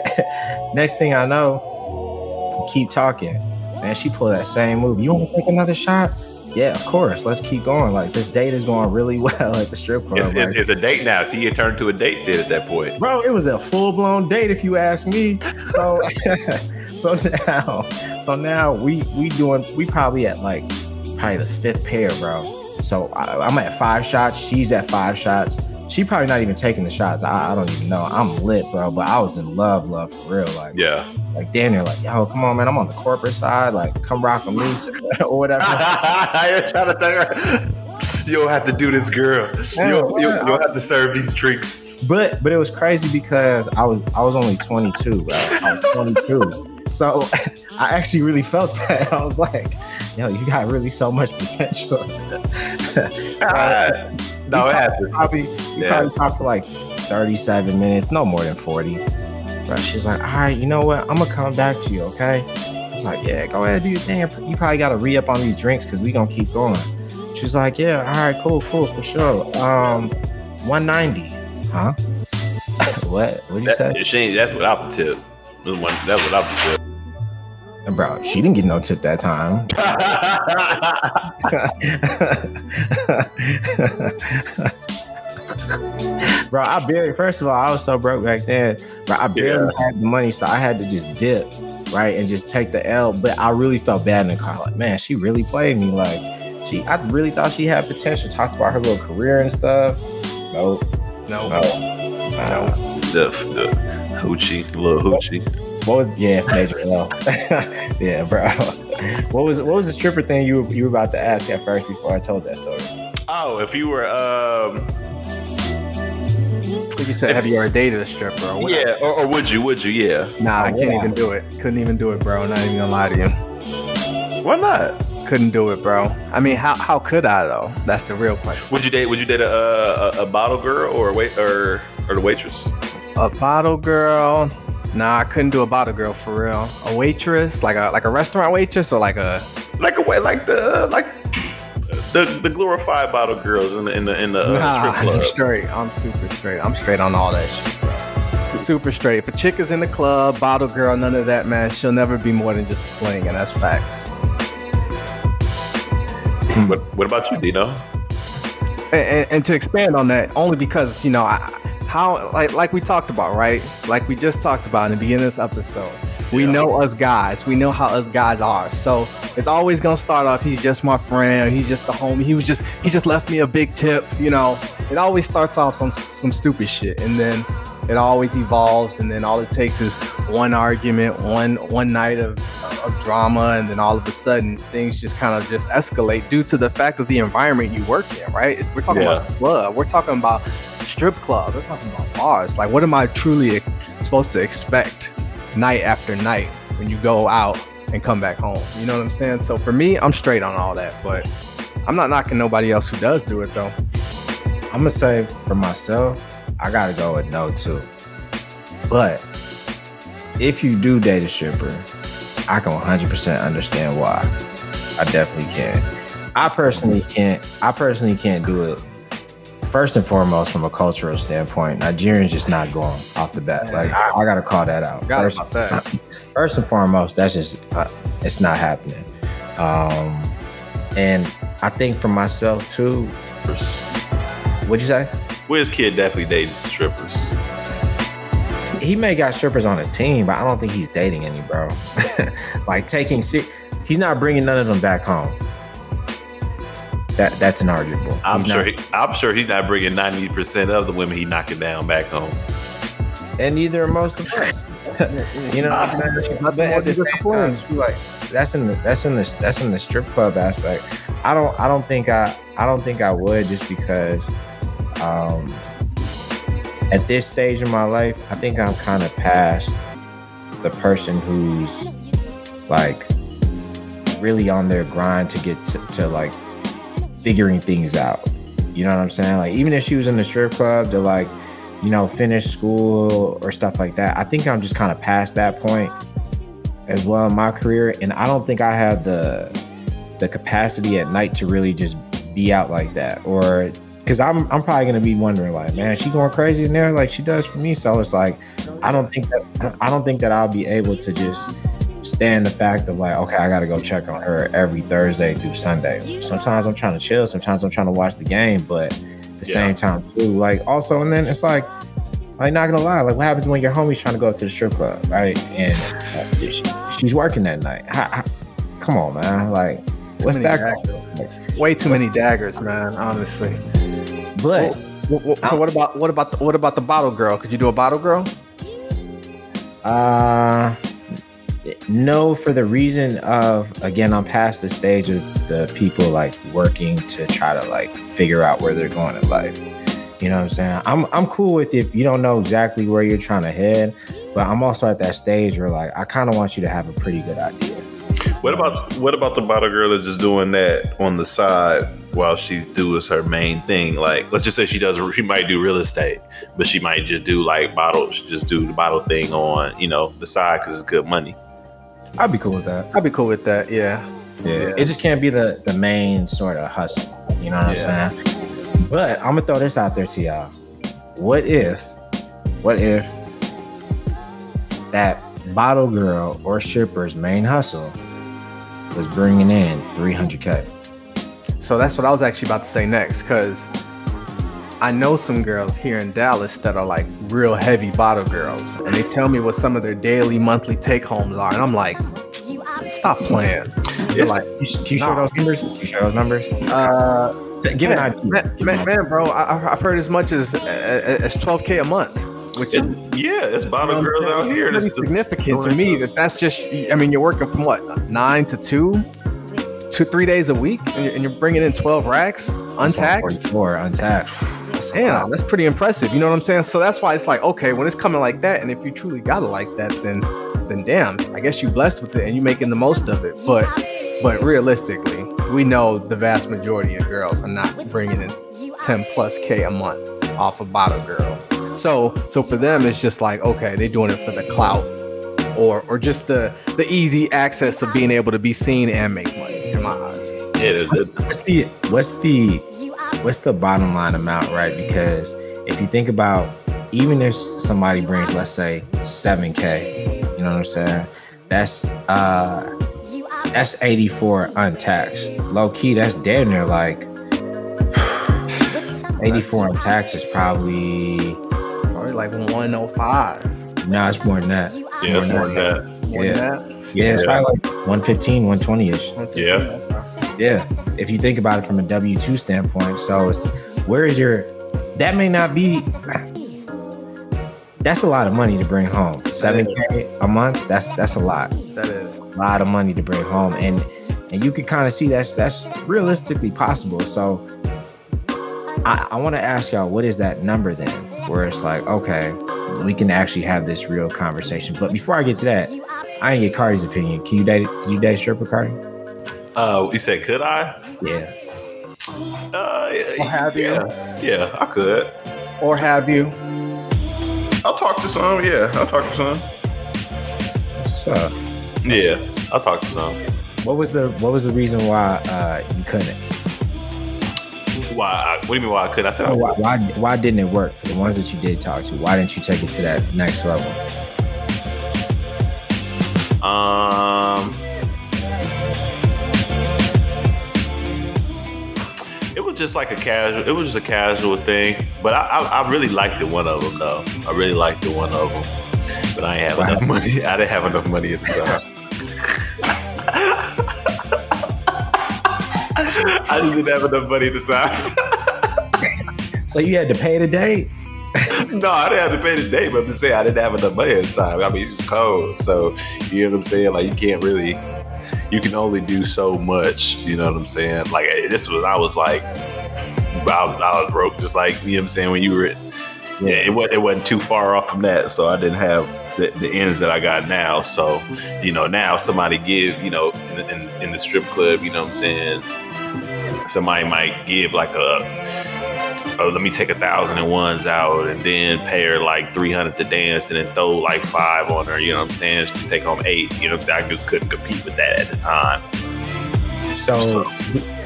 Next thing I know, keep talking, man. She pulled that same move. You want to take another shot? Yeah, of course. Let's keep going. Like this date is going really well at the strip club. It's, like, it's a date now. See, it turned to a date did at that point. bro, it was a full blown date if you ask me. So, so now, so now we we doing we probably at like probably the fifth pair, bro. So I, I'm at five shots. She's at five shots. She probably not even taking the shots. I, I don't even know. I'm lit, bro. But I was in love, love for real. Like, Yeah. like Daniel, like, yo, come on, man. I'm on the corporate side. Like, come rock with me or whatever. You're trying to tell her you don't have to do this, girl. You don't, you, you don't have to serve these drinks. But but it was crazy because I was I was only 22, bro. I was 22. So I actually really felt that. I was like, yo, you got really so much potential. Uh, no, it happens. Probably, we Yeah. probably talked for like 37 minutes, no more than 40. Bro, she's like, all right, you know what? I'm gonna come back to you, okay? I was like, yeah, go ahead, do your thing. You probably gotta re up on these drinks because we gonna keep going. She's like, yeah, all right, cool, cool, for sure. Um, 190. Huh? what? What'd you say? That, she ain't, that's without the tip. That's without the bro, she didn't get no tip that time. bro, I barely. First of all, I was so broke back then. Bro, I barely had the money, so I had to just dip, right, and just take the L. But I really felt bad in the car. Like, man, she really played me. Like, she, I really thought she had potential. Talked about her little career and stuff. Nope. No, No. Nah. the, the hoochie, little hoochie. What was yeah, major L. yeah, bro. What was what was the stripper thing you were, you were about to ask at first before I told that story? Oh, if you were, um, You said, have you ever dated a stripper or whatever? yeah, or, or would you? Would you? Yeah. Nah, I can't Yeah. even do it. Couldn't even do it, bro. Not even gonna lie to you. Why not? Couldn't do it, bro. I mean, how how could I though? That's the real question. Would you date? Would you date a a, a bottle girl or a wait or or the waitress? A bottle girl? Nah, I couldn't do a bottle girl for real. A waitress, like a like a restaurant waitress, or like a Like a way, like the like the the glorified bottle girls in the in the in the uh, nah. strip I'm straight. I'm super straight. I'm straight on all that shit, bro. Super straight. If a chick is in the club, bottle girl, none of that, man. She'll never be more than just a fling, and that's facts. What what about you, Dino? and, and, and to expand on that only because you know I, how like like we talked about right? Like we just talked about in the beginning of this episode. We Yeah. know us guys. We know how us guys are. So it's always gonna start off he's just my friend he's just the homie. He was just he just left me a big tip you know? It always starts off some some stupid shit and then it always evolves and then all it takes is one argument one one night of of drama and then all of a sudden things just kind of just escalate due to the fact of the environment you work in right? It's- we're talking Yeah. about club. We're talking about strip club we're talking about bars like what am i truly supposed to expect night after night when you go out and come back home you know what i'm saying so for me i'm straight on all that but i'm not knocking nobody else who does do it though I'm gonna say for myself, I gotta go with no too. But if you do date a stripper, I can 100% understand why. I definitely can. I personally can't. I personally can't do it. First and foremost, from a cultural standpoint, Nigerians just not going off the bat. Like I, I gotta call that out. Forgot First, that. first and foremost, that's just uh, it's not happening. Um, and I think for myself too. What'd you say? Wizkid definitely dated some strippers. he may got strippers on his team, but I don't think he's dating any, bro. like taking, se- he's not bringing none of them back home. That that's inarguable. I'm He's sure. not- He, I'm sure he's not bringing ninety percent of the women he knocking down back home. and neither are most of us. you know, what I'm but at the same time, too, like that's in the that's in the that's in the strip club aspect. I don't I don't think I I don't think I would just because um at this stage in my life, I think I'm kind of past the person who's like really on their grind to get to, to like figuring things out. You know what I'm saying? Like even if she was in the strip club to like, you know, finish school or stuff like that, I think I'm just kind of past that point as well in my career, and I don't think I have the the capacity at night to really just be out like that or because I'm I'm probably gonna be wondering like, man, she going crazy in there like she does for me. So it's like, I don't think that I don't think that I'll be able to just stand the fact of like, okay, I gotta go check on her every Thursday through Sunday. Sometimes I'm trying to chill, sometimes I'm trying to watch the game, but at the Yeah. same time too, like also, and then it's like. Like not gonna lie, like what happens when your homie's trying to go up to the strip club, right? And uh, she, she's working that night. How, how, come on, man. Like, what's that? daggers. Way too many daggers, man. Honestly. But wh- So what about what about the, what about the bottle girl? Could you do a bottle girl? Uh, no, for the reason of again, I'm past the stage of the people like working to try to like figure out where they're going in life. You know what I'm saying? I'm I'm cool with if you don't know exactly where you're trying to head, but I'm also at that stage where like I kind of want you to have a pretty good idea. What about what about the bottle girl that's just doing that on the side while she's doing her main thing? Like, let's just say she does, she might do real estate, but she might just do like bottle, she just do the bottle thing on, you know, the side because it's good money. I'd be cool with that. I'd be cool with that. Yeah. Yeah. It just can't be the the main sort of hustle. You know what Yeah. I'm saying? But I'm gonna throw this out there to y'all. What if, what if that bottle girl or stripper's main hustle was bringing in 300k? So that's what I was actually about to say next, because I know some girls here in Dallas that are like real heavy bottle girls, and they tell me what some of their daily, monthly take homes are, and I'm like, stop playing. They're like, Can you, you Nah. those numbers? Can you share those numbers? uh, Give an man, idea. man, Give man, man, bro, I, I've heard as much as as 12k a month, which is yeah, it's bottle girls out here. That's significant to me. it. That that's just. I mean, you're working from what nine to two, two three days a week, and you're, and you're bringing in 12 racks untaxed. Or untaxed. That's a Damn, lot. that's pretty impressive. You know what I'm saying? So that's why it's like, okay, when it's coming like that, and if you truly got it like that, then then damn, I guess you blessed with it and you making the most of it. But but realistically, we know the vast majority of girls are not bringing in 10 plus k a month off of bottle girls. So so for them, it's just like, okay, they're doing it for the clout, or or just the the easy access of being able to be seen and make money. In my eyes. Yeah, the- the- what's the what's the what's the bottom line amount, right? Because if you think about even if somebody brings, let's say, seven K, you know what I'm saying? That's uh that's 84 untaxed. Low key, that's damn near like 84 untaxed is probably Probably like 105. no, it's more than that. yeah, it's more than that. More Yeah. than that. Yeah, it's probably like 115, 120 ish. Yeah. Yeah, if you think about it from a W two standpoint, so it's where is your that may not be that's a lot of money to bring home. Seven K a month, that's that's a lot. That is. A lot of money to bring home. And and you can kind of see that's that's realistically possible. So I, I want to ask y'all, what is that number then? Where it's like, okay, we can actually have this real conversation. But before I get to that, I ain't get Cardi's opinion. Can you date can you date stripper Cardi? Uh, you said could I? Yeah. Uh, Or have you? yeah, yeah, I could. Or have you? I'll talk to some. Yeah, I'll talk to some. That's what's up. Yeah, I'll talk to some. What was the what was the reason why uh, you couldn't? Why? I, what do you mean? Why I could? I said I Why, why why didn't it work for the ones that you did talk to? Why didn't you take it to that next level? Um, just like a casual. It was just a casual thing. But I, I, I really liked the One of them though. I really liked the One of them. But I ain't have enough money. I didn't have enough money at the time. I just didn't have enough money at the time. So you had to pay the date. no, I didn't have to pay the date, but I'm just saying I didn't have enough money at the time. I mean, it's just cold. So you know what I'm saying? Like you can't really you can only do so much, you know what I'm saying? Like eh, this was I was like I was, I was broke just like you know what I'm saying when you were yeah, it wasn't it wasn't too far off from that. So I didn't have the, the ends that I got now. So, you know, now somebody give, you know, in, in, in the strip club, you know what I'm saying? Somebody might give like a oh, let me take a thousand and ones out and then pay her like 300 to dance and then throw like five on her. You know what I'm saying? She can take home eight. You know what I'm saying? I just couldn't compete with that at the time. So, So-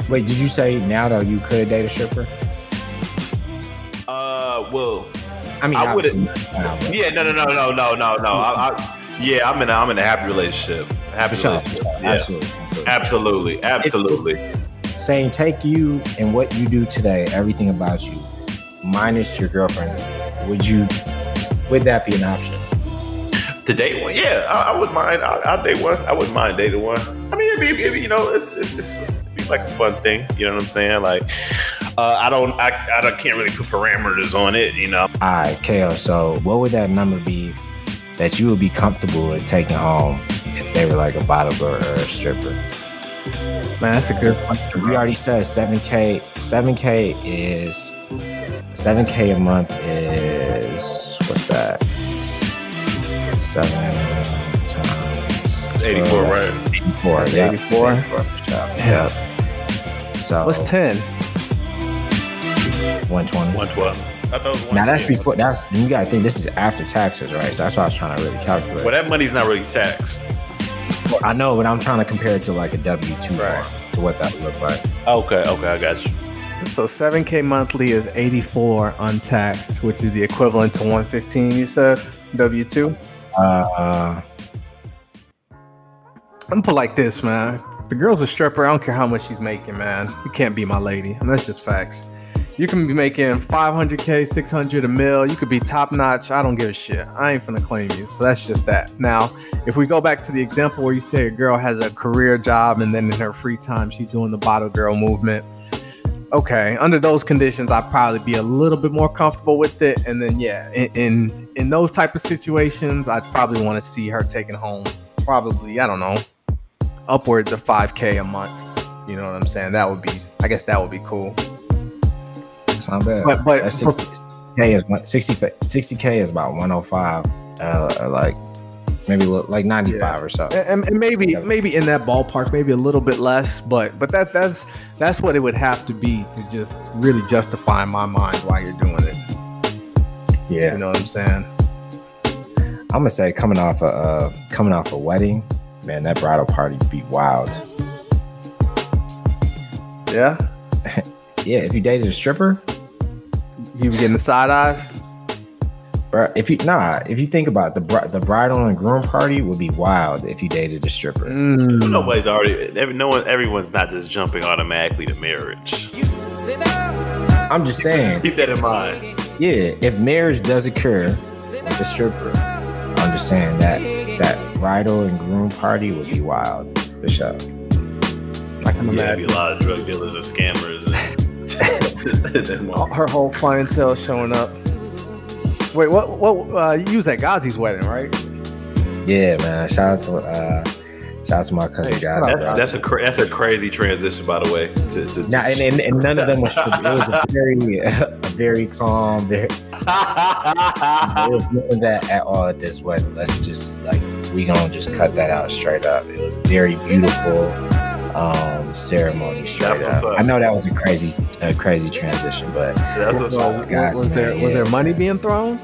wait, did you say now though you could date a stripper? Uh, well, I mean, I wouldn't- obviously not now, but- yeah, no, no, no, no, no, no, no. I, I, yeah, I'm in a, I'm in a happy relationship. Happy sure, relationship. Yeah. absolutely. Absolutely, absolutely. Saying take you and what you do today, everything about you, minus your girlfriend. Would you? Would that be an option? To date one, yeah, I, I wouldn't mind. I, I'll date one. I wouldn't mind dating one. I mean, it'd be, it'd be, you know, it's, it's, it's it'd be like a fun thing. You know what I'm saying? Like, uh, I don't, I, I can't really put parameters on it. You know, All right, KO. So, what would that number be that you would be comfortable with taking home if they were like a bottle girl or a stripper? Man, that's a good question. We already said seven k. Seven k is seven k a month is what's that? Seven times It's 84, 12, that's right? Eighty-four. That's yeah, 84. it's 84 for. Yeah. So What's ten? one twenty. 112. I thought it was Now that's before. That's you got to think this is after taxes, right? So that's what I was trying to really calculate. Well, that money's not really taxed. I know, but I'm trying to compare it to like a W two Right. form to what that would look like. Okay, okay, I got you. So 7K monthly is 84 untaxed, which is the equivalent to 115. You said W two. Uh, I'm gonna put like this, man. If the girl's a stripper. I don't care how much she's making, man. You can't be my lady, and that's just facts. You can be making 500k, 600 a mil. You could be top notch. I don't give a shit. I ain't finna claim you. So that's just that. Now, if we go back to the example where you say a girl has a career job and then in her free time she's doing the bottle girl movement. Okay, under those conditions, I'd probably be a little bit more comfortable with it. And then, yeah, in in, in those type of situations, I'd probably want to see her taking home probably I don't know upwards of 5k a month. You know what I'm saying? That would be, I guess that would be cool. It's not bad. But- but- That's 60, k is one- 60 60 k is about 105. Uh, like maybe look like 95 or so. And, and maybe Yeah. maybe in that ballpark, maybe a little bit less, but but that that's that's what it would have to be to just really justify in my mind why you're doing it. Yeah, You know what I'm saying? I'm gonna say coming off a uh, coming off a wedding, man, that bridal party be wild. Yeah. Yeah, if you dated a stripper, You be getting the side eyes. bro. If you nah, if you think about it, the bri- the bridal and groom party would be wild if you dated a stripper. Mm. Nobody's already. Every, no one. Everyone's not just jumping automatically to marriage. I'm just saying, Keep that in mind. yeah, if marriage does occur with a stripper, I'm just saying that that bridal and groom party would be wild for sure. Like I can Yeah, there'd be a lot of drug dealers and scammers. And, and Her whole clientele showing up. Wait, what? What? Uh, you was at Ghazi's wedding, right? Yeah, man. Shout out to uh, shout out to my cousin Hey, guy. shout that's, that's a cra- that's a crazy transition, by the way. To, to Now, and, and, and none of them was. It was a very, a very calm. Very, there was none of that at all at this wedding. Let's just like we gonna just cut that out straight up. It was very beautiful um ceremony. Straight That's what's up. up. I know that was a crazy, a crazy transition, but that's what's up. guys, was man, there was there money being thrown?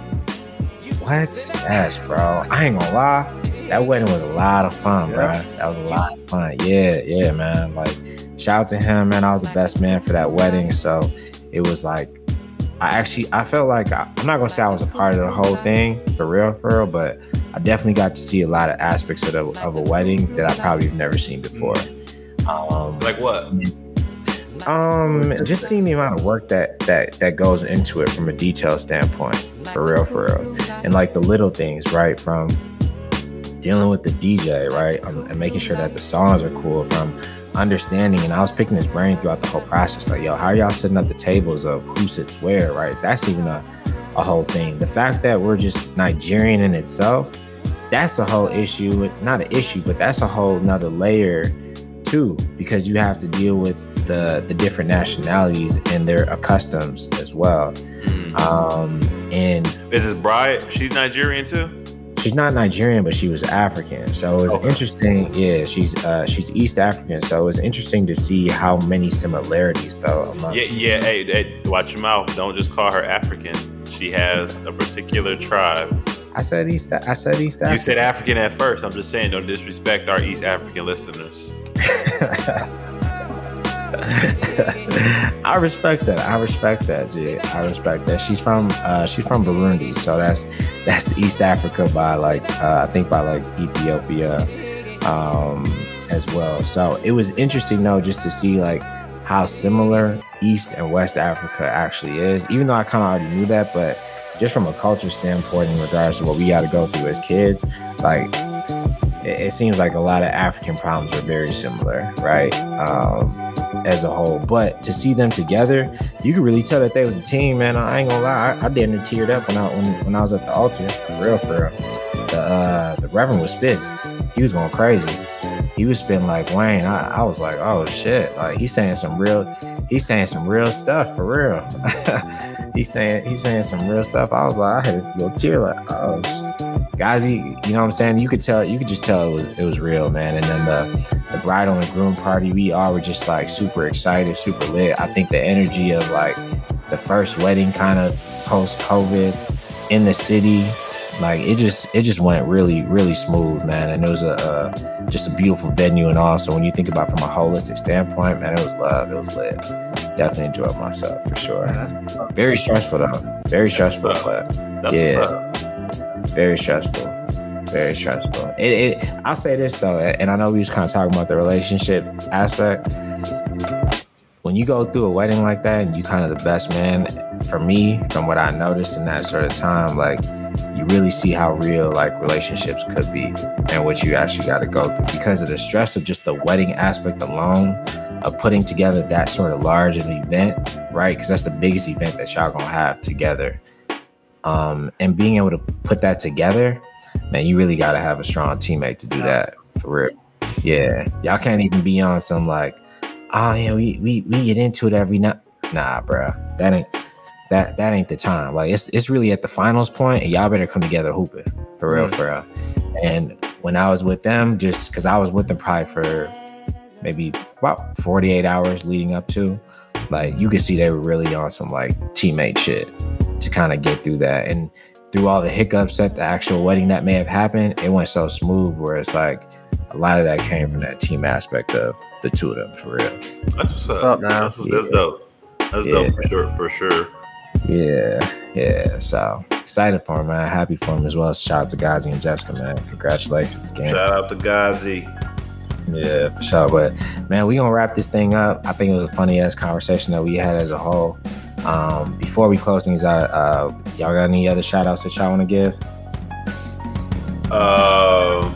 what? Yes, bro. I ain't gonna lie. That wedding was a lot of fun, Yeah. bro. That was a lot of fun. Yeah, yeah, man. Like, shout out to him, man. I was the best man for that wedding. So it was like, I actually, I felt like I, I'm not gonna say I was a part of the whole thing for real, for real, but I definitely got to see a lot of aspects of, the, of a wedding that I probably have never seen before. Um, Like what? um, just seeing the amount of work that that that goes into it from a detail standpoint, for real, for real, and like the little things, right? From dealing with the DJ, right, um, and making sure that the songs are cool. From understanding, and I was picking his brain throughout the whole process. Like, yo, how y'all setting up the tables of who sits where, right? That's even a a whole thing. The fact that we're just Nigerian in itself, that's a whole issue. Not an issue, but that's a whole nother layer too, because you have to deal with the the different nationalities and their customs as well. Mm. Um, and Is this bride? She's Nigerian too. she's not Nigerian, but she was African. So it was Okay. interesting. Yeah, she's uh, she's East African. So it was interesting to see how many similarities though Yeah, yeah. Hey, hey, watch your mouth. Don't just call her African. She has a particular tribe. I said East. I said East African. You said African at first. I'm just saying, don't disrespect our East African listeners. I respect that. I respect that, G. I respect that. She's from uh she's from Burundi, so that's that's East Africa by like uh, I think by like Ethiopia um as well. So it was interesting though just to see like how similar East and West Africa actually is. Even though I kind of already knew that, but just from a culture standpoint in regards to what we got to go through as kids, like it, it seems like a lot of African problems are very similar, right? Um, as a whole. But to see them together, you could really tell that they was a team, man. I ain't gonna lie, I, I damn near teared up when I when, when I was at the altar, for real, for real. The uh, the Reverend was spitting. He was going crazy. He was spitting like Wayne. I, I was like, oh shit, like he's saying some real, he's saying some real stuff for real. he's saying he's saying some real stuff. I was like, I had a little tear, like, oh. Shit. Guys, you, you know what I'm saying? You could tell, you could just tell it was it was real, man. And then the the bridal and groom party, we all were just like super excited, super lit. I think the energy of like the first wedding kind of post COVID in the city, like it just it just went really really smooth, man. And it was a, a just a beautiful venue and all. So when you think about it from a holistic standpoint, man, it was love. It was lit. Definitely enjoyed myself for sure. Very stressful though. Very stressful, but Yeah. Very stressful. Very stressful. It, it I'll say this though, and I know we was kind of talking about the relationship aspect. When you go through a wedding like that and you kind of the best man, for me, from what I noticed in that sort of time, like you really see how real like relationships could be and what you actually got to go through because of the stress of just the wedding aspect alone of putting together that sort of large an event, right? Because that's the biggest event that y'all gonna have together um, and being able to put that together, man, you really got to have a strong teammate to do that for real. Yeah, y'all can't even be on some like, oh yeah, we we we get into it every night. Nah, bro, that ain't that that ain't the time. Like it's it's really at the finals point, and y'all better come together hooping for real, for real. And when I was with them, just because I was with them probably for maybe about 48 hours leading up to, like you could see they were really on some like teammate shit kind of get through that. And through all the hiccups at the actual wedding that may have happened, it went so smooth where it's like a lot of that came from that team aspect of the two of them for real. That's what's up. up, man? That's, what's- that's dope. That's Yeah. dope for sure. For sure. Yeah, yeah. So excited for him, man. Happy for him as well. Shout out to Gazi and Jessica, man. Congratulations again. Shout out to Ghazi. Yeah, for sure. But man, we gonna wrap this thing up. I think it was a funny ass conversation that we had as a whole. Um, before we close things out, uh, y'all got any other shout outs that y'all want to give? Um,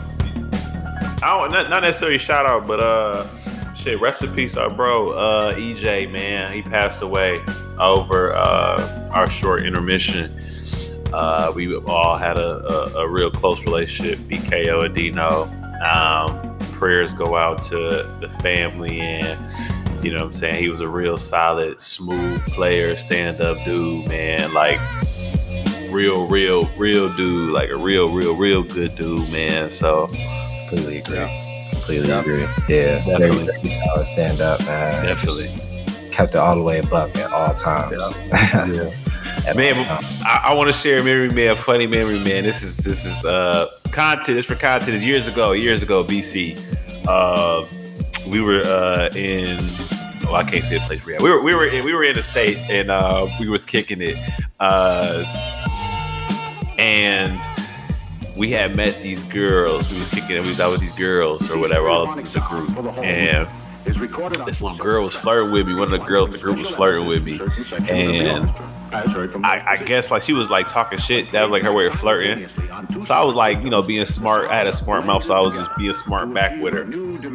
I don't not, not necessarily shout out, but uh, shit, rest in peace, our bro, uh, EJ, man, he passed away over uh our short intermission. Uh, we all had a, a, a real close relationship, BKO and Dino. Um, prayers go out to the family and you know what I'm saying he was a real solid, smooth player, stand up dude, man. Like real, real, real dude, like a real, real, real good dude, man. So Completely agree. Completely Yeah. agree. Yeah, Definitely. Very, very solid stand up, man. Definitely. Just kept it all the way a buck at all times. At Man. I, I want to share a memory, man. a Funny memory, man. This is this is uh content. This for content. Is years ago, years ago, BC. Uh, we were uh in. Oh, I can't say the place we at. We were we were in, we were in the state and uh we was kicking it. Uh, and we had met these girls. We was kicking it. We was out with these girls or whatever. All of us in the group and. This little girl was flirting with me. One of the girls the group was flirting with me, and I, I guess like she was like talking shit. That was like her way of flirting. So I was like, you know, being smart. I had a smart mouth, so I was just being smart back with her.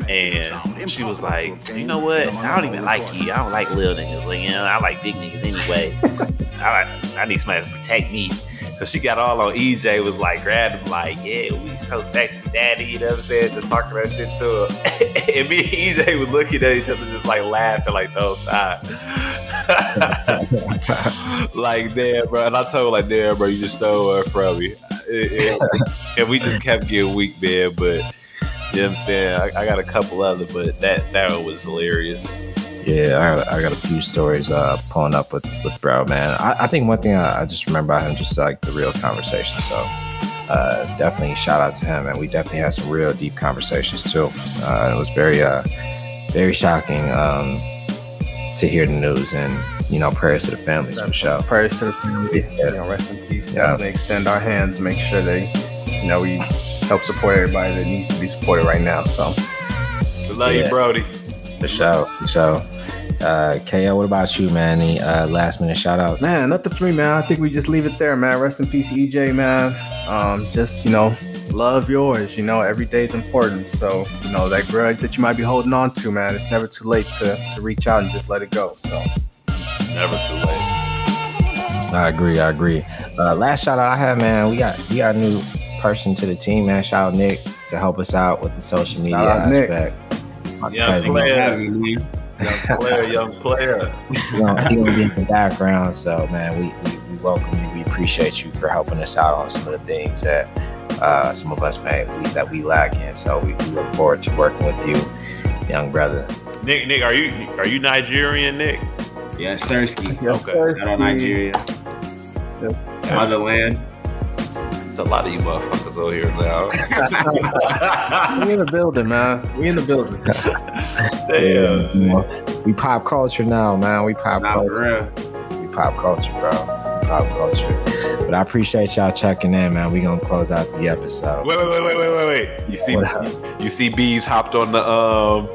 And she was like, you know what? I don't even like you. I don't like little niggas. Like, you know, I like big niggas anyway. I like, I need somebody to protect me. So she got all on EJ, was like, grabbed him, like, yeah, we so sexy, daddy. You know what I'm saying? Just talking that shit to him. and me and EJ was looking at each other, just like laughing like the whole time. like, damn, bro. And I told her, like, damn, bro, you just stole her from me. and we just kept getting weak, man. But you know what I'm saying? I, I got a couple other, but that that one was hilarious. Yeah, I got, I got a few stories uh, pulling up with, with bro, man. I, I think one thing I, I just remember about him, just like the real conversation. So uh, definitely shout out to him, and we definitely had some real deep conversations too. Uh, it was very, uh, very shocking um, to hear the news, and you know, prayers to the families for sure. Prayers to the family. You know, rest in peace. Yeah. Definitely extend our hands, make sure they, you know, we help support everybody that needs to be supported right now. So We love Yeah. you, Brody. For sure, for sure. Uh, KO, what about you, man? Any uh, last minute shout outs? Man, nothing for me, man. I think we just leave it there, man. Rest in peace, EJ, man. Um, just you know, love yours. You know, every day is important. So you know that grudge that you might be holding on to, man. It's never too late to to reach out and just let it go. So Never too late. I agree. I agree. Uh, last shout out I have, man. We got we got a new person to the team, man. Shout out Nick to help us out with the social media Shout out Nick. Aspect. My Young cousin, player, young player, young player. he gonna, he gonna be in the background. So, man, we, we we welcome you. We appreciate you for helping us out on some of the things that uh, some of us may we, that we lack in. So we, we look forward to working with you, young brother. Nick, Nick, are you are you Nigerian, Nick? Yes, Sersky. Yes, Okay. sir. Shout out Nigeria. Yes. Motherland. It's a lot of you motherfuckers over here now. we in the building, man. We in the building. Damn. we pop culture now, man. We pop for culture. real. We pop culture, bro. We pop culture. But I appreciate y'all checking in, man. We gonna close out the episode. Wait, wait, wait, wait, wait, wait, wait. You see, you, see, Beebs hopped on the um.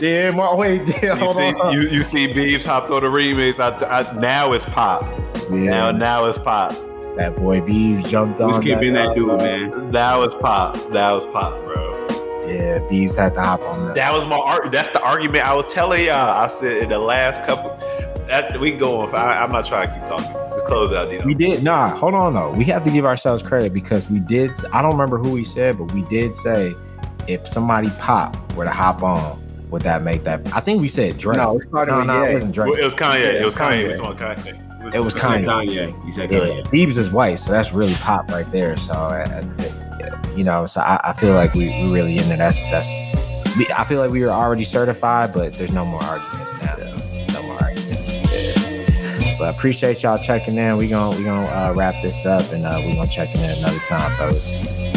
Yeah, my wait, yeah, You see, you, you see, Beebs hopped on the remix. I, I, now it's pop. Now, now it's pop. That boy Beebs jumped on. Just keep being that dude, uh, man. Now it's pop. That was pop, bro. Yeah, Beebs had to hop on that. That was my art. That's the argument I was telling y'all. I said in the last couple. That we going. I, I'm not trying to keep talking. Just close out, Dino. we did nah. Hold on though. We have to give ourselves credit because we did. I don't remember who we said, but we did say if somebody pop were to hop on, would that make that? I think we said Drake. No, we started no, with no, Ye. it wasn't Drake. Well, it was Kanye. It was Kanye. Kanye. It was on Kanye. It was You said Kanye. You said Yeah, Kanye. Beebs is white, so that's really pop right there. So, you know, so I, I feel like we we really in there. That's that's. We, I feel like we were already certified, but there's no more arguments now. No more arguments. Yeah. But I appreciate y'all checking in. We gonna we gonna uh, wrap this up, and uh, we gonna check in another time, fellas.